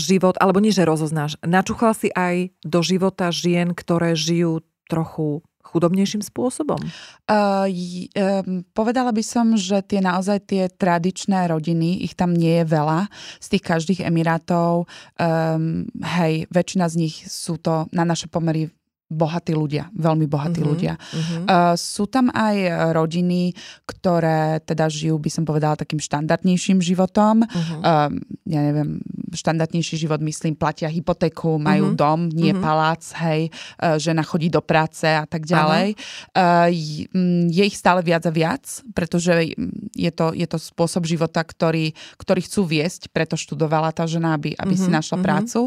život, alebo nie, že rozoznáš, načúchal si aj do života žien, ktoré žijú trochu chudobnejším spôsobom? Uh, um, povedala by som, že tie naozaj tie tradičné rodiny, ich tam nie je veľa. Z tých každých emirátov, um, hej, väčšina z nich sú to na naše pomery bohatí ľudia, veľmi bohatí uh-huh, ľudia. Uh-huh. Uh, sú tam aj rodiny, ktoré teda žijú, by som povedala, takým štandardnejším životom. Uh-huh. Uh, ja neviem, štandardnejší život, myslím, platia hypotéku, majú uh-huh. dom, nie uh-huh. palác, hej, uh, žena chodí do práce a tak ďalej. Uh-huh. Uh, je ich stále viac a viac, pretože je to, je to spôsob života, ktorý, ktorý chcú viesť, preto študovala tá žena, aby, aby uh-huh. si našla uh-huh. prácu.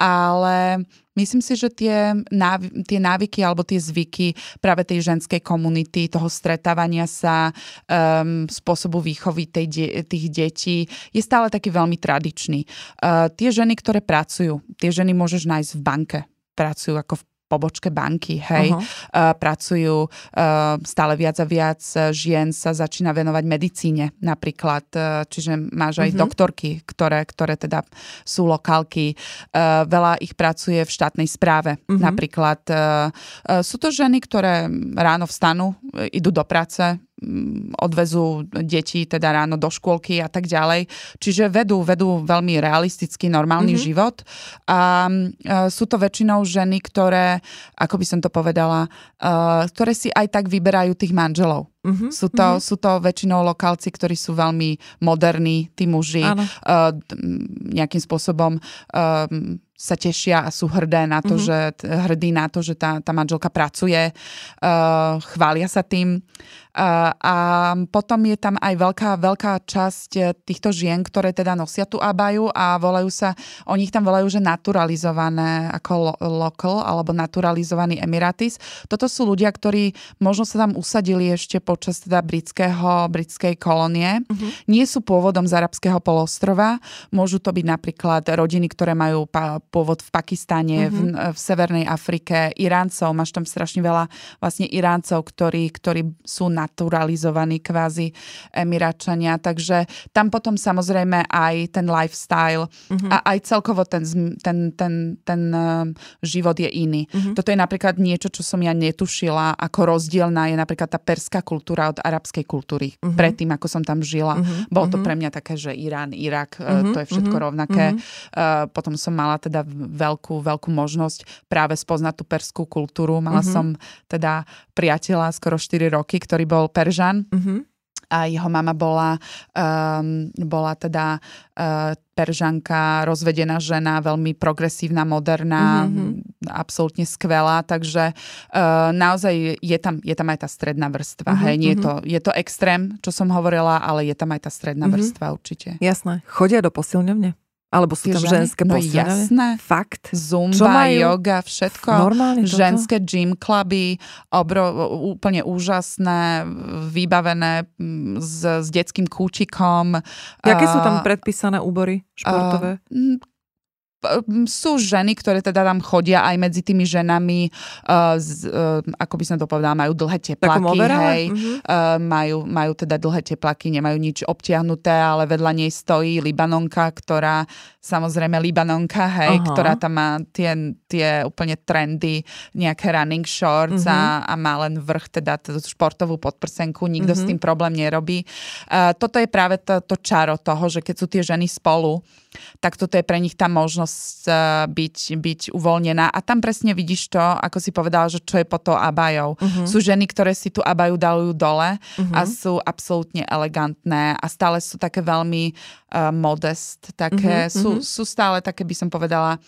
Ale Myslím si, že tie, náv- tie návyky alebo tie zvyky práve tej ženskej komunity, toho stretávania sa, um, spôsobu výchovy tej de- tých detí je stále taký veľmi tradičný. Uh, tie ženy, ktoré pracujú, tie ženy môžeš nájsť v banke, pracujú ako v pobočke banky, hej, uh-huh. uh, pracujú uh, stále viac a viac žien sa začína venovať medicíne napríklad, uh, čiže máš aj uh-huh. doktorky, ktoré, ktoré teda sú lokálky, veľa ich pracuje v štátnej správe uh-huh. napríklad. Sú to ženy, ktoré ráno vstanú, idú do práce, odvezú deti teda ráno do škôlky a tak ďalej. Čiže vedú, vedú veľmi realistický, normálny mm-hmm. život. A, a sú to väčšinou ženy, ktoré, ako by som to povedala, uh, ktoré si aj tak vyberajú tých manželov. Mm-hmm, sú, to, mm-hmm. sú to väčšinou lokálci, ktorí sú veľmi moderní, tí muži, uh, nejakým spôsobom uh, sa tešia a sú hrdé na to, mm-hmm. že, hrdí na to, že tá, tá manželka pracuje, uh, chvália sa tým. A, a potom je tam aj veľká, veľká časť eh, týchto žien, ktoré teda nosia tú abaju a volajú sa, oni ich tam volajú, že naturalizované ako lo, local alebo naturalizovaný emiratis. Toto sú ľudia, ktorí možno sa tam usadili ešte počas teda britského, britskej kolónie. Uh-huh. Nie sú pôvodom z arabského polostrova. Môžu to byť napríklad rodiny, ktoré majú pa, pôvod v Pakistane, uh-huh. v, v Severnej Afrike, Iráncov. Máš tam strašne veľa vlastne Iráncov, ktorí, ktorí sú na naturalizovaní kvázi Emiračania, takže tam potom samozrejme aj ten lifestyle uh-huh. a aj celkovo ten, ten, ten, ten uh, život je iný. Uh-huh. Toto je napríklad niečo, čo som ja netušila, ako rozdielna je napríklad tá perská kultúra od arabskej kultúry. Uh-huh. Predtým, ako som tam žila. Uh-huh. Bolo to pre mňa také, že Irán, Irak, uh-huh. to je všetko uh-huh. rovnaké. Uh-huh. Uh, potom som mala teda veľkú, veľkú možnosť práve spoznať tú perskú kultúru. Mala uh-huh. som teda priateľa skoro 4 roky, ktorý bol Peržan. Uh-huh. A jeho mama bola, um, bola teda uh, Peržanka, rozvedená žena, veľmi progresívna, moderná, mm-hmm. absolútne skvelá, takže uh, naozaj je tam, je tam aj tá stredná vrstva. Mm-hmm. Hej, nie je, to, mhm. je to extrém, čo som hovorila, ale je tam aj tá stredná mm-hmm. vrstva určite. Jasné. Chodia do posilňovne? Alebo sú tam ženy? ženské no jasné. Fakt? Zumba, yoga, všetko. Normálne toto? Ženské gym cluby, obro, úplne úžasné, vybavené mm, s, s detským kúčikom. Jaké sú tam predpísané úbory športové? Uh, sú ženy, ktoré teda tam chodia aj medzi tými ženami, uh, z, uh, ako by som to povedala, majú dlhé teplaky, hej, uh-huh. uh, majú, majú teda dlhé teplaky, nemajú nič obtiahnuté, ale vedľa nej stojí Libanonka, ktorá, samozrejme Libanonka, hej, uh-huh. ktorá tam má tie, tie úplne trendy, nejaké running shorts uh-huh. a, a má len vrch, teda tú športovú podprsenku, nikto uh-huh. s tým problém nerobí. Uh, toto je práve to, to čaro toho, že keď sú tie ženy spolu, tak toto je pre nich tá možnosť uh, byť, byť uvoľnená. A tam presne vidíš to, ako si povedala, že čo je po to abajou. Uh-huh. Sú ženy, ktoré si tú abaju dajú dole uh-huh. a sú absolútne elegantné a stále sú také veľmi uh, modest, také, uh-huh. sú, sú stále také, by som povedala,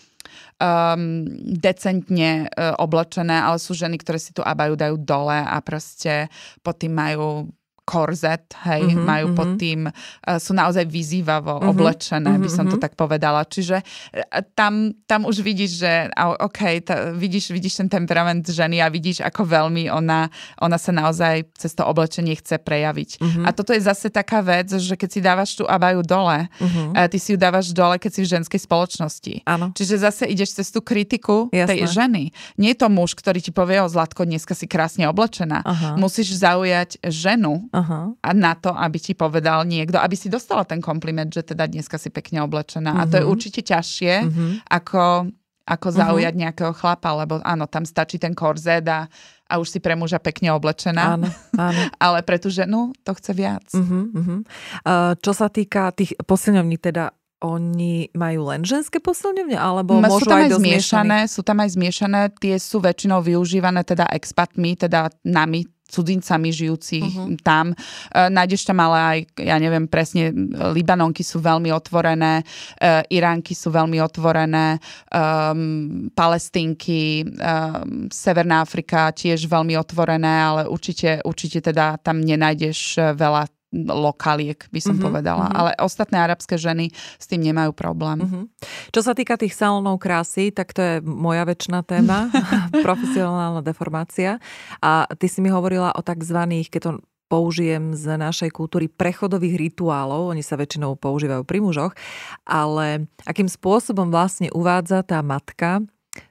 um, decentne uh, oblečené, ale sú ženy, ktoré si tú abaju dajú dole a proste pod tým majú korzet, hej, mm-hmm, majú mm-hmm. pod tým, uh, sú naozaj vyzývavo mm-hmm, oblečené, mm-hmm, by som to mhm. tak povedala. Čiže uh, tam, tam už vidíš, že OK, tá, vidíš, vidíš ten temperament ženy a vidíš, ako veľmi ona, ona sa naozaj cez to oblečenie chce prejaviť. Mm-hmm. A toto je zase taká vec, že keď si dávaš tú abaju dole, mm-hmm. ty si ju dávaš dole, keď si v ženskej spoločnosti. Áno. Čiže zase ideš cez tú kritiku Jasné. tej ženy. Nie je to muž, ktorý ti povie, o Zlatko, dneska si krásne oblečená. Aha. Musíš zaujať ženu, Uh-huh. A na to, aby ti povedal niekto, aby si dostala ten kompliment, že teda dneska si pekne oblečená. Uh-huh. A to je mhm. určite ťažšie, uh-huh. ako, ako zaujať uh-huh. nejakého chlapa, lebo áno, tam stačí ten korzet a, a už si pre muža pekne oblečená. Áno, áno. Ale pre tú ženu to chce viac. Uh-huh, uh-huh. Uh, čo sa týka tých posilňovní, teda oni majú len ženské posilňovne, alebo Ma, môžu sú tam aj, aj zmiešané, sú tam aj zmiešané, tie sú väčšinou využívané teda expatmi, teda nami, cudzincami žijúci uh-huh. tam. E, nájdeš tam ale aj, ja neviem presne, Libanonky sú veľmi otvorené, e, Iránky sú veľmi otvorené, um, Palestínky, um, Severná Afrika tiež veľmi otvorené, ale určite, určite teda tam nenájdeš veľa lokaliek, by som uh-huh, povedala. Uh-huh. Ale ostatné arabské ženy s tým nemajú problém. Uh-huh. Čo sa týka tých salónov krásy, tak to je moja väčšina téma, profesionálna deformácia. A ty si mi hovorila o takzvaných, keď to použijem z našej kultúry prechodových rituálov, oni sa väčšinou používajú pri mužoch, ale akým spôsobom vlastne uvádza tá matka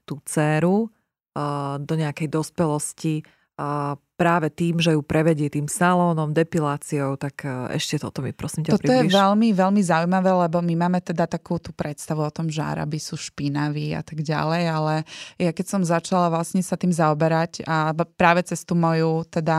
tú dceru uh, do nejakej dospelosti uh, práve tým, že ju prevedie tým salónom, depiláciou, tak e, ešte toto mi prosím ťa Toto približ. je veľmi, veľmi zaujímavé, lebo my máme teda takú tú predstavu o tom, že Arabi sú špinaví a tak ďalej, ale ja keď som začala vlastne sa tým zaoberať a práve cez tú moju teda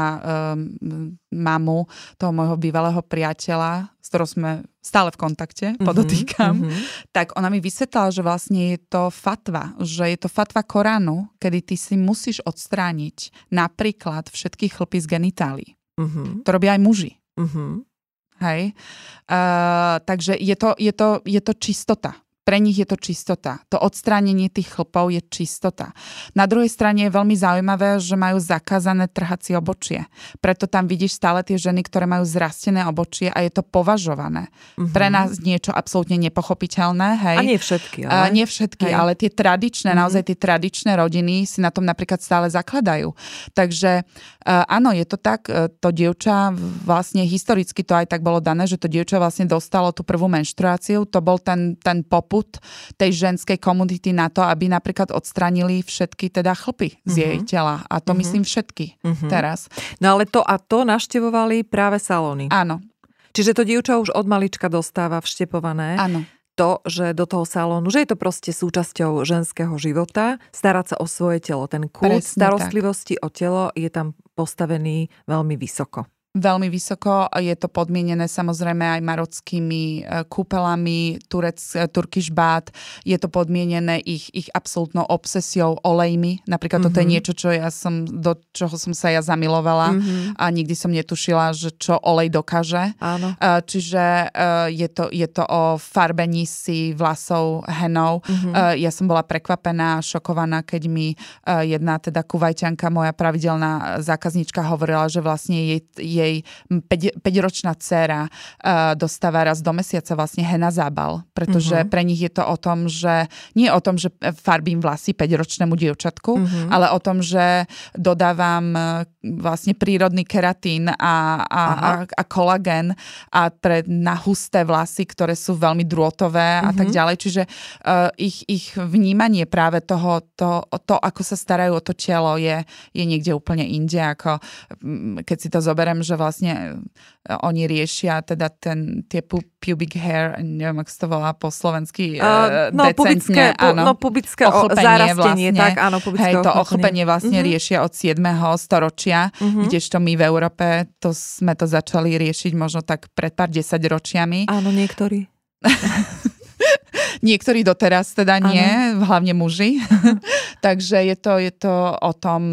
um, mamu, toho môjho bývalého priateľa, s ktorou sme stále v kontakte, mm-hmm, podotýkam, mm-hmm. tak ona mi vysvetlala, že vlastne je to fatva, že je to fatva Koránu, kedy ty si musíš odstrániť napríklad všetky chlpy z genitálií. Mm-hmm. To robia aj muži. Mm-hmm. Hej? Uh, takže je to, je, to, je to čistota pre nich je to čistota. To odstránenie tých chlpov je čistota. Na druhej strane je veľmi zaujímavé, že majú zakázané trhať si obočie. Preto tam vidíš stále tie ženy, ktoré majú zrastené obočie a je to považované. Mm-hmm. Pre nás niečo absolútne nepochopiteľné. Hej. A nie všetky. Ale... A nie všetky, hej. ale tie tradičné, mm-hmm. naozaj tie tradičné rodiny si na tom napríklad stále zakladajú. Takže uh, áno, je to tak, uh, to dievča vlastne historicky to aj tak bolo dané, že to dievča vlastne dostalo tú prvú menštruáciu, to bol ten, ten poput poput tej ženskej komunity na to, aby napríklad odstranili všetky teda chlpy z mm-hmm. jej tela. A to mm-hmm. myslím všetky mm-hmm. teraz. No ale to a to naštevovali práve salóny. Áno. Čiže to dievča už od malička dostáva vštepované. Áno to, že do toho salónu, že je to proste súčasťou ženského života, starať sa o svoje telo. Ten kult Presne starostlivosti tak. o telo je tam postavený veľmi vysoko veľmi vysoko. Je to podmienené samozrejme aj marockými e, kúpelami, turec, e, turkish bát. Je to podmienené ich, ich absolútnou obsesiou olejmi. Napríklad mm-hmm. toto je mhm. niečo, čo ja som, do čoho som sa ja zamilovala mm-hmm. a nikdy som netušila, že čo olej dokáže. Áno. E, čiže je to, je to o farbení si vlasov henou. Mm-hmm. Ja som bola prekvapená, šokovaná, keď mi jedna teda kuvajťanka, moja pravidelná zákazníčka hovorila, že vlastne jej, jej jej 5-ročná dcéra uh, dostáva raz do mesiaca vlastne hena zábal, pretože uh-huh. pre nich je to o tom, že nie o tom, že farbím vlasy 5-ročnému dievčatku, uh-huh. ale o tom, že dodávam vlastne prírodný keratín a, a, a, a kolagén a pre na husté vlasy, ktoré sú veľmi drôtové uh-huh. a tak ďalej. Čiže uh, ich, ich vnímanie práve toho, to, to, ako sa starajú o to telo je, je niekde úplne inde, ako keď si to zoberiem, že vlastne e, oni riešia teda ten, tie pubic hair, neviem, ako sa to volá po slovensky, uh, no, decentne, pubické, áno. No, pubické ochlpenie vlastne, tak, áno, pubické hej, to ochlpenie vlastne uh-huh. riešia od 7. storočia, uh-huh. kdežto my v Európe to sme to začali riešiť možno tak pred pár desať ročiami. Áno, niektorí. Niektorí doteraz teda nie, ano. hlavne muži. Takže je to, je to o, tom,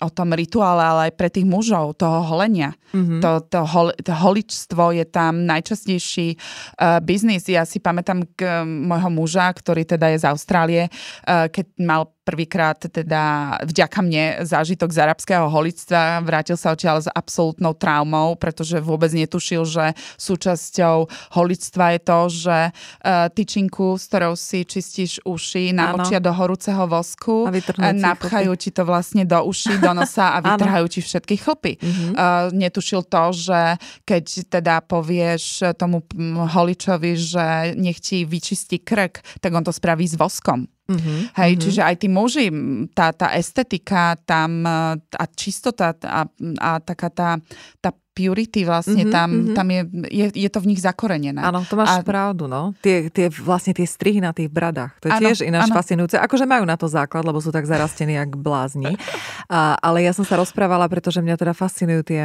o tom rituále, ale aj pre tých mužov, toho holenia. Mm-hmm. To, to, hol, to holičstvo je tam najčastejší uh, biznis. Ja si pamätám k, uh, môjho muža, ktorý teda je z Austrálie, uh, keď mal prvýkrát teda vďaka mne zážitok z arabského holictva. Vrátil sa odtiaľ s absolútnou traumou, pretože vôbec netušil, že súčasťou holictva je to, že uh, tyčinku, s ktorou si čistíš uši, namočia do horúceho vosku, a napchajú ti to vlastne do uší, do nosa a vytrhajú ti všetky chlpy. Mm-hmm. Uh, netušil to, že keď teda povieš tomu holičovi, že nech ti vyčistí krk, tak on to spraví s voskom. Mm-hmm. Hej, mm-hmm. čiže aj tí muži, tá, tá estetika tam a čistota a, a taká tá, tá purity vlastne mm-hmm, tam, mm-hmm. tam je, je, je to v nich zakorenené. Áno, to máš a... pravdu, no. Tie, tie vlastne tie strihy na tých bradách, to je ano, tiež ináč ano. fascinujúce. Akože majú na to základ, lebo sú tak zarastení, jak blázni. A, ale ja som sa rozprávala, pretože mňa teda fascinujú tie,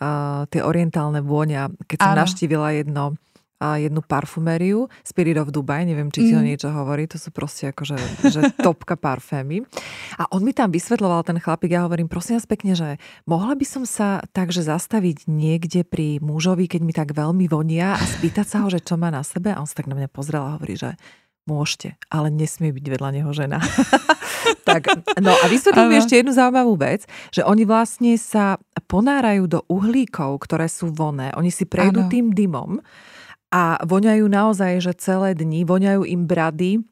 uh, tie orientálne vôňa. Keď som ano. navštívila jedno a jednu parfumériu, Spirit of Dubai, neviem, či ti mm. to niečo hovorí, to sú proste akože že topka parfémy. A on mi tam vysvetloval, ten chlapík, ja hovorím, prosím vás pekne, že mohla by som sa takže zastaviť niekde pri mužovi, keď mi tak veľmi vonia a spýtať sa ho, že čo má na sebe a on sa tak na mňa pozrel a hovorí, že môžete, ale nesmie byť vedľa neho žena. tak, no a vysvetlím ešte jednu zaujímavú vec, že oni vlastne sa ponárajú do uhlíkov, ktoré sú voné. Oni si prejdú ano. tým dymom a voňajú naozaj, že celé dni, voňajú im brady,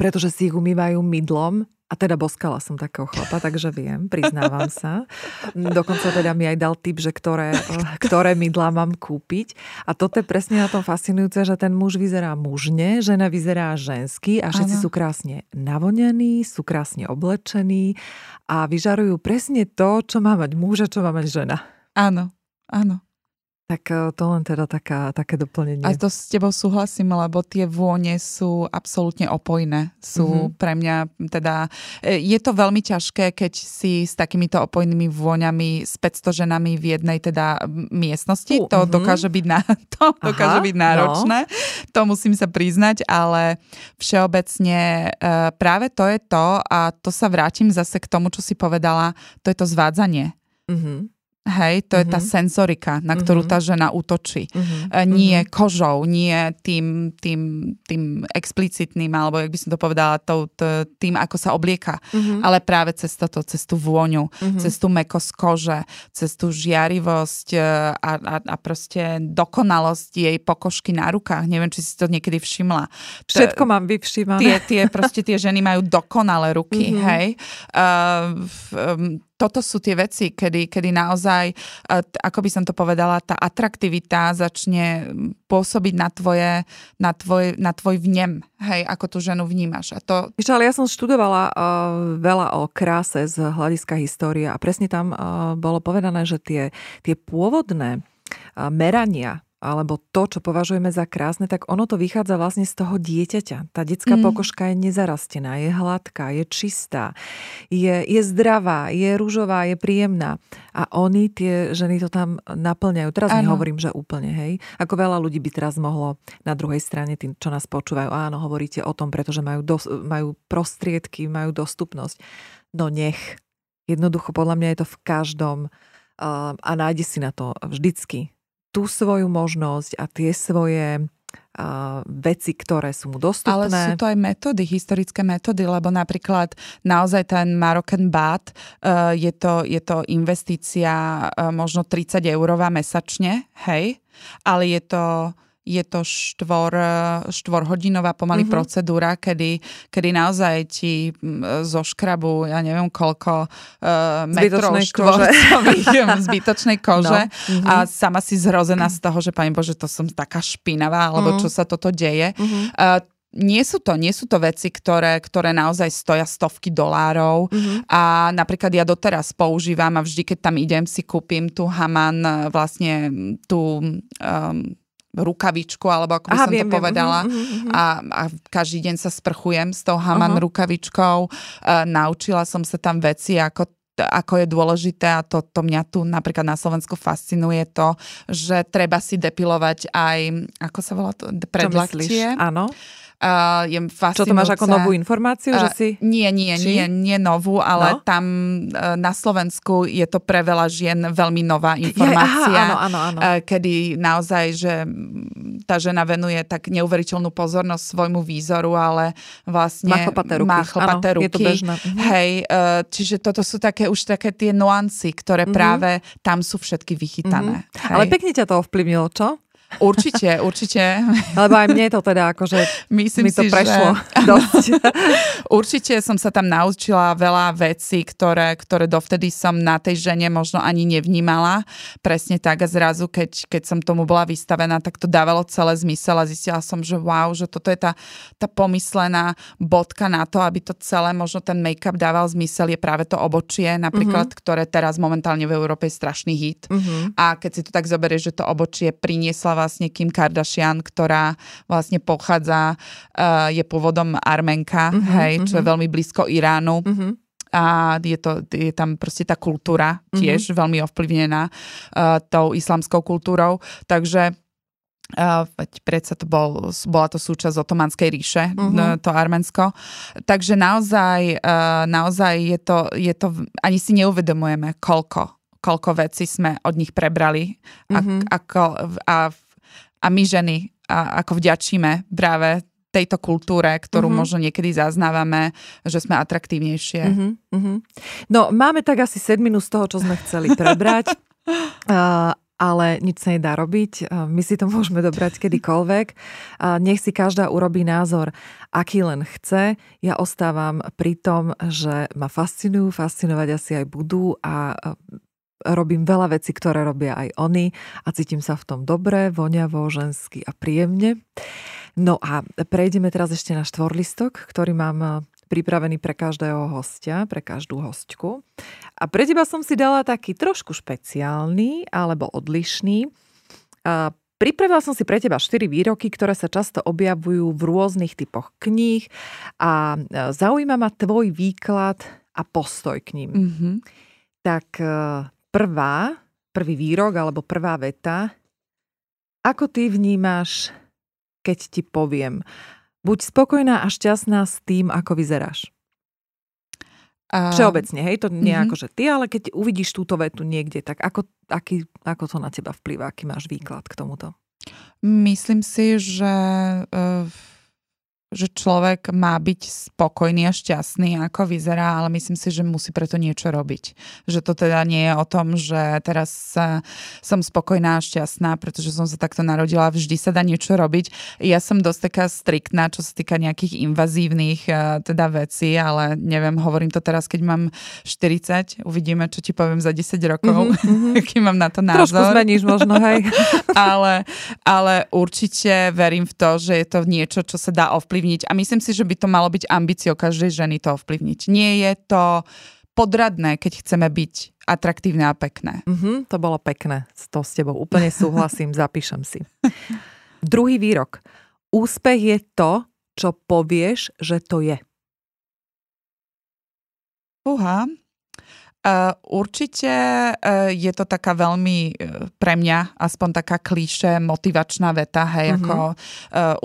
pretože si ich umývajú mydlom a teda boskala som takého chlapa, takže viem, priznávam sa. Dokonca teda mi aj dal tip, že ktoré, ktoré mydlá mám kúpiť. A toto je presne na tom fascinujúce, že ten muž vyzerá mužne, žena vyzerá žensky a všetci ano. sú krásne navonení, sú krásne oblečení a vyžarujú presne to, čo má mať muž a čo má mať žena. Áno, áno. Tak e, to len teda taká, také doplnenie. A to s tebou súhlasím, lebo tie vône sú absolútne opojné. Sú mm-hmm. pre mňa teda... E, je to veľmi ťažké, keď si s takýmito opojnými vôňami s 500 ženami v jednej teda miestnosti. Uh, to mm-hmm. dokáže byť, na, to Aha, dokáže byť náročné. No. To musím sa priznať, ale všeobecne e, práve to je to a to sa vrátim zase k tomu, čo si povedala, to je to zvádzanie. Mm-hmm. Hej, to mm-hmm. je tá mhm. senzorika, na ktorú mm-hmm. tá žena útočí. Mm-hmm. Nie kožou, nie tým, tým, tým explicitným, alebo jak by som to povedala, tým, ako sa oblieka, mm-hmm. ale práve cez toto, cez tú vôňu, mm-hmm. cez tú mekosť kože, cez tú žiarivosť e, a, a, a proste dokonalosť jej pokožky na rukách. Neviem, či si to niekedy všimla. Všetko mám vyvšímané. Tie, tie, proste tie ženy majú dokonalé ruky, mm-hmm. hej. Uh, um, toto sú tie veci, kedy, kedy naozaj, e, ako by som to povedala, tá atraktivita začne pôsobiť na, tvoje, na, tvoj, na tvoj vnem, hej, ako tú ženu vnímaš. A to... Ešte, ale ja som študovala uh, veľa o kráse z hľadiska histórie a presne tam uh, bolo povedané, že tie, tie pôvodné uh, merania alebo to, čo považujeme za krásne, tak ono to vychádza vlastne z toho dieťaťa. Tá detská mm. pokožka je nezarastená, je hladká, je čistá, je, je zdravá, je rúžová, je príjemná. A oni, tie ženy to tam naplňajú. Teraz ano. nehovorím, že úplne, hej. Ako veľa ľudí by teraz mohlo na druhej strane, tým, čo nás počúvajú, áno, hovoríte o tom, pretože majú, dos- majú prostriedky, majú dostupnosť. No nech. Jednoducho, podľa mňa je to v každom a nájde si na to vždycky tú svoju možnosť a tie svoje veci, ktoré sú mu dostupné. Ale sú to aj metódy, historické metódy, lebo napríklad naozaj ten Moroccan Bath uh, je, to, je to investícia uh, možno 30 eurová mesačne, hej, ale je to je to štvor, štvorhodinová pomaly mm-hmm. procedúra, kedy, kedy naozaj ti zo škrabu, ja neviem koľko uh, metrov štvorcových zbytočnej kože no. mm-hmm. a sama si zrozená z toho, že pani Bože, to som taká špinavá, alebo mm-hmm. čo sa toto deje. Mm-hmm. Uh, nie sú to, nie sú to veci, ktoré, ktoré naozaj stoja stovky dolárov mm-hmm. a napríklad ja doteraz používam a vždy, keď tam idem, si kúpim tú Haman, vlastne tú um, rukavičku, alebo ako by Aha, som viem, to povedala. Viem. Uh-huh, uh-huh. A, a každý deň sa sprchujem s tou Haman uh-huh. rukavičkou. Uh, naučila som sa tam veci, ako ako je dôležité a to, to mňa tu napríklad na Slovensku fascinuje to, že treba si depilovať aj, ako sa volá to, predlaktie. Áno. Uh, je Čo to máš ako novú informáciu? Že si... Nie, nie, Či? nie, nie novú, ale no? tam uh, na Slovensku je to pre veľa žien veľmi nová informácia. Je, aha, áno, áno, áno. Uh, kedy naozaj, že tá žena venuje tak neuveriteľnú pozornosť svojmu výzoru, ale vlastne má chlpaté ruky. Má chlpaté áno, ruky. Je to bežné. Mhm. Hej, uh, čiže toto sú také už také tie nuancy, ktoré mm-hmm. práve tam sú všetky vychytané. Mm-hmm. Ale pekne ťa to ovplyvnilo, čo? Určite, určite. Lebo aj mne to teda akože Myslím mi to si, prešlo že... dosť. určite som sa tam naučila veľa vecí, ktoré, ktoré dovtedy som na tej žene možno ani nevnímala. Presne tak a zrazu, keď, keď som tomu bola vystavená, tak to dávalo celé zmysel a zistila som, že wow, že toto je tá, tá pomyslená bodka na to, aby to celé, možno ten make-up dával zmysel, je práve to obočie, napríklad, mm-hmm. ktoré teraz momentálne v Európe je strašný hit. Mm-hmm. A keď si to tak zoberieš, že to obočie priniesla vlastne Kim Kardashian, ktorá vlastne pochádza, uh, je pôvodom Armenka, uh-huh, hej, uh-huh. čo je mhm. veľmi blízko Iránu. Uh-huh a je, to, je tam proste tá kultúra tiež mm-hmm. veľmi ovplyvnená uh, tou islamskou kultúrou. Takže Uh, predsa to bol, bola to súčasť otomanskej ríše, uh-huh. to Arménsko. Takže naozaj, uh, naozaj je to, je to, ani si neuvedomujeme, koľko, koľko vecí sme od nich prebrali uh-huh. ako, a, a my ženy a, ako vďačíme práve tejto kultúre, ktorú uh-huh. možno niekedy zaznávame, že sme atraktívnejšie. Uh-huh, uh-huh. No, máme tak asi sedminu z toho, čo sme chceli prebrať. uh, ale nič sa nedá robiť. My si to môžeme dobrať kedykoľvek. Nech si každá urobí názor, aký len chce. Ja ostávam pri tom, že ma fascinujú, fascinovať asi aj budú a robím veľa vecí, ktoré robia aj oni a cítim sa v tom dobre, voňavo, žensky a príjemne. No a prejdeme teraz ešte na štvorlistok, ktorý mám pripravený pre každého hostia, pre každú hostku. A pre teba som si dala taký trošku špeciálny alebo odlišný. A pripravila som si pre teba 4 výroky, ktoré sa často objavujú v rôznych typoch kníh a zaujíma ma tvoj výklad a postoj k ním. Mm-hmm. Tak e, prvá, prvý výrok alebo prvá veta, ako ty vnímaš, keď ti poviem, Buď spokojná a šťastná s tým, ako vyzeráš. A... Všeobecne, hej, to nie mm-hmm. ako, že ty, ale keď uvidíš túto vetu niekde, tak ako, aký, ako to na teba vplyvá, aký máš výklad k tomuto? Myslím si, že uh, že človek má byť spokojný a šťastný, ako vyzerá, ale myslím si, že musí preto niečo robiť. Že to teda nie je o tom, že teraz som spokojná a šťastná, pretože som sa takto narodila, vždy sa dá niečo robiť. Ja som dosť taká striktná, čo sa týka nejakých invazívnych e, teda vecí, ale neviem, hovorím to teraz, keď mám 40, uvidíme, čo ti poviem za 10 rokov, mm-hmm. aký mám na to názor. Trošku zmeníš možno, hej. ale, ale určite verím v to, že je to niečo, čo sa dá ovplyvniť ovplyvniť a myslím si, že by to malo byť ambíciou každej ženy to ovplyvniť. Nie je to podradné, keď chceme byť atraktívne a pekné. Mm-hmm, to bolo pekné. To s tebou úplne súhlasím, zapíšem si. Druhý výrok. Úspech je to, čo povieš, že to je. Uha, Uh, určite uh, je to taká veľmi uh, pre mňa aspoň taká klíše motivačná veta, hej, mm-hmm. ako uh,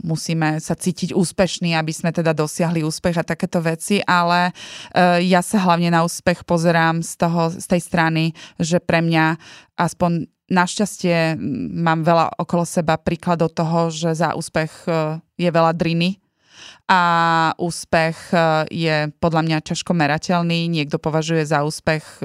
musíme sa cítiť úspešní, aby sme teda dosiahli úspech a takéto veci, ale uh, ja sa hlavne na úspech pozerám z, toho, z tej strany, že pre mňa aspoň našťastie mám veľa okolo seba príkladov toho, že za úspech uh, je veľa driny, a úspech e, je podľa mňa ťažko merateľný. Niekto považuje za úspech. E,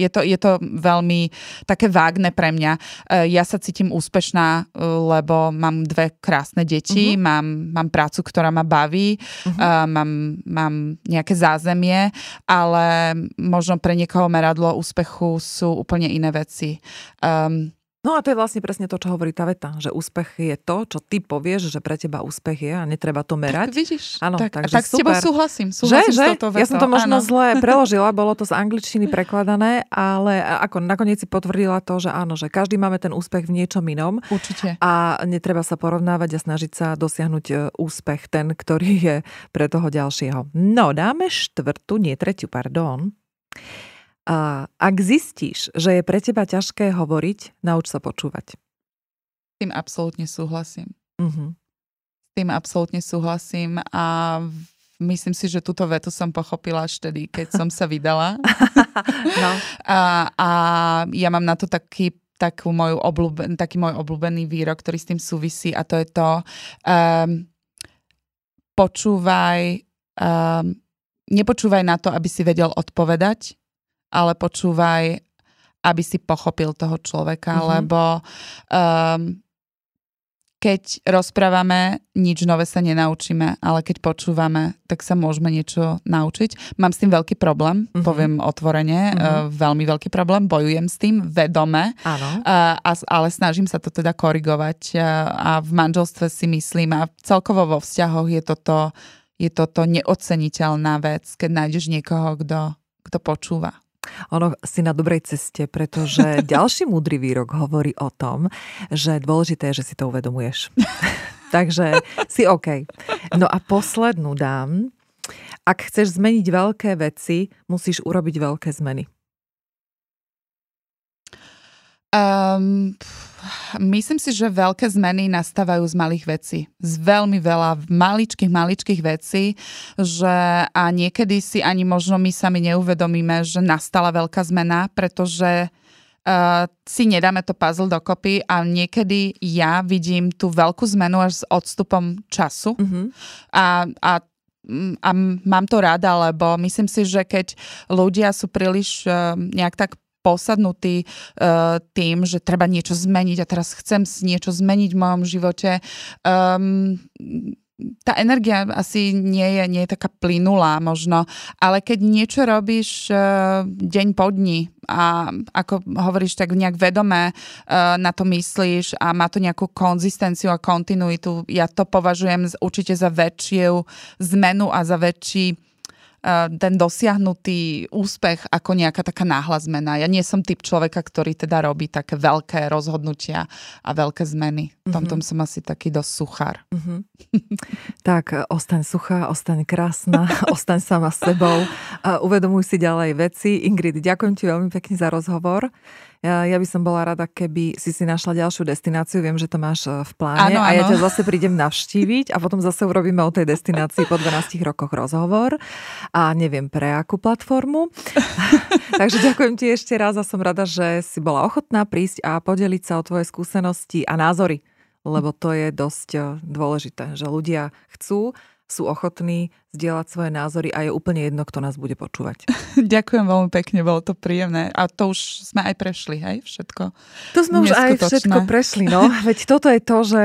je to, je to veľmi také vágne pre mňa. E, ja sa cítim úspešná, lebo mám dve krásne deti, uh-huh. mám, mám prácu, ktorá ma baví, uh-huh. mám, mám nejaké zázemie, ale možno pre niekoho meradlo úspechu sú úplne iné veci. Um, No a to je vlastne presne to, čo hovorí tá veta, že úspech je to, čo ty povieš, že pre teba úspech je a netreba to merať. Tak vidíš, Áno, tak, takže tak super. s tebou súhlasím. súhlasím že, že? Ja som to možno áno. zle preložila, bolo to z angličtiny prekladané, ale ako nakoniec si potvrdila to, že áno, že každý máme ten úspech v niečom inom. Určite. A netreba sa porovnávať a snažiť sa dosiahnuť e, úspech ten, ktorý je pre toho ďalšieho. No, dáme štvrtú, nie tretiu, pardon. A ak zistíš, že je pre teba ťažké hovoriť, nauč sa počúvať. S tým absolútne súhlasím. Uh-huh. S tým absolútne súhlasím a myslím si, že túto vetu som pochopila až tedy, keď som sa vydala. no. a, a ja mám na to taký takú moju obľúben, taký môj obľúbený výrok, ktorý s tým súvisí a to je to um, počúvaj um, nepočúvaj na to, aby si vedel odpovedať, ale počúvaj, aby si pochopil toho človeka, mm-hmm. lebo um, keď rozprávame, nič nové sa nenaučíme, ale keď počúvame, tak sa môžeme niečo naučiť. Mám s tým veľký problém, mm-hmm. poviem otvorene, mm-hmm. uh, veľmi veľký problém, bojujem s tým vedome, uh, a, ale snažím sa to teda korigovať uh, a v manželstve si myslím a celkovo vo vzťahoch je toto, je toto neoceniteľná vec, keď nájdeš niekoho, kto, kto počúva. Ono si na dobrej ceste, pretože ďalší múdry výrok hovorí o tom, že dôležité je, že si to uvedomuješ. Takže si OK. No a poslednú dám. Ak chceš zmeniť veľké veci, musíš urobiť veľké zmeny. Um, myslím si, že veľké zmeny nastávajú z malých vecí. Z veľmi veľa maličkých, maličkých vecí, že a niekedy si ani možno my sami neuvedomíme, že nastala veľká zmena, pretože uh, si nedáme to puzzle dokopy a niekedy ja vidím tú veľkú zmenu až s odstupom času mm-hmm. a, a a mám to rada, lebo myslím si, že keď ľudia sú príliš uh, nejak tak posadnutý uh, tým, že treba niečo zmeniť a teraz chcem niečo zmeniť v mojom živote. Um, tá energia asi nie je, nie je taká plynulá možno, ale keď niečo robíš uh, deň po dni a ako hovoríš, tak nejak vedomé uh, na to myslíš a má to nejakú konzistenciu a kontinuitu, ja to považujem určite za väčšiu zmenu a za väčší ten dosiahnutý úspech ako nejaká taká náhla zmena. Ja nie som typ človeka, ktorý teda robí také veľké rozhodnutia a veľké zmeny. V tomto mm-hmm. som asi taký dosť suchár. Mm-hmm. tak, ostaň suchá, ostaň krásna, ostaň sama s sebou. Uvedomuj si ďalej veci. Ingrid, ďakujem ti veľmi pekne za rozhovor. Ja, by som bola rada, keby si si našla ďalšiu destináciu. Viem, že to máš e, v pláne ano, a ja ťa zase prídem navštíviť a potom zase urobíme o tej destinácii po 12 rokoch rozhovor a neviem pre akú platformu. Takže ďakujem ti ešte raz a som rada, že si bola ochotná prísť a podeliť sa o tvoje skúsenosti a názory lebo to je dosť e, dôležité, že ľudia chcú sú ochotní zdieľať svoje názory a je úplne jedno, kto nás bude počúvať. Ďakujem veľmi pekne, bolo to príjemné. A to už sme aj prešli, hej? Všetko. To sme už aj všetko prešli, no. Veď toto je to, že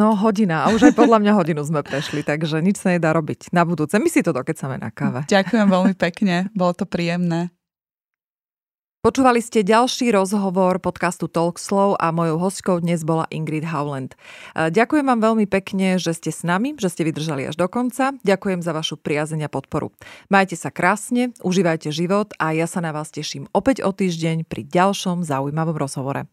no hodina. A už aj podľa mňa hodinu sme prešli, takže nič sa nedá robiť na budúce. My si to dokecame na káve. Ďakujem veľmi pekne, bolo to príjemné. Počúvali ste ďalší rozhovor podcastu Talkslow a mojou hostkou dnes bola Ingrid Howland. E, ďakujem vám veľmi pekne, že ste s nami, že ste vydržali až do konca. Ďakujem za vašu priazeň a podporu. Majte sa krásne, užívajte život a ja sa na vás teším opäť o týždeň pri ďalšom zaujímavom rozhovore.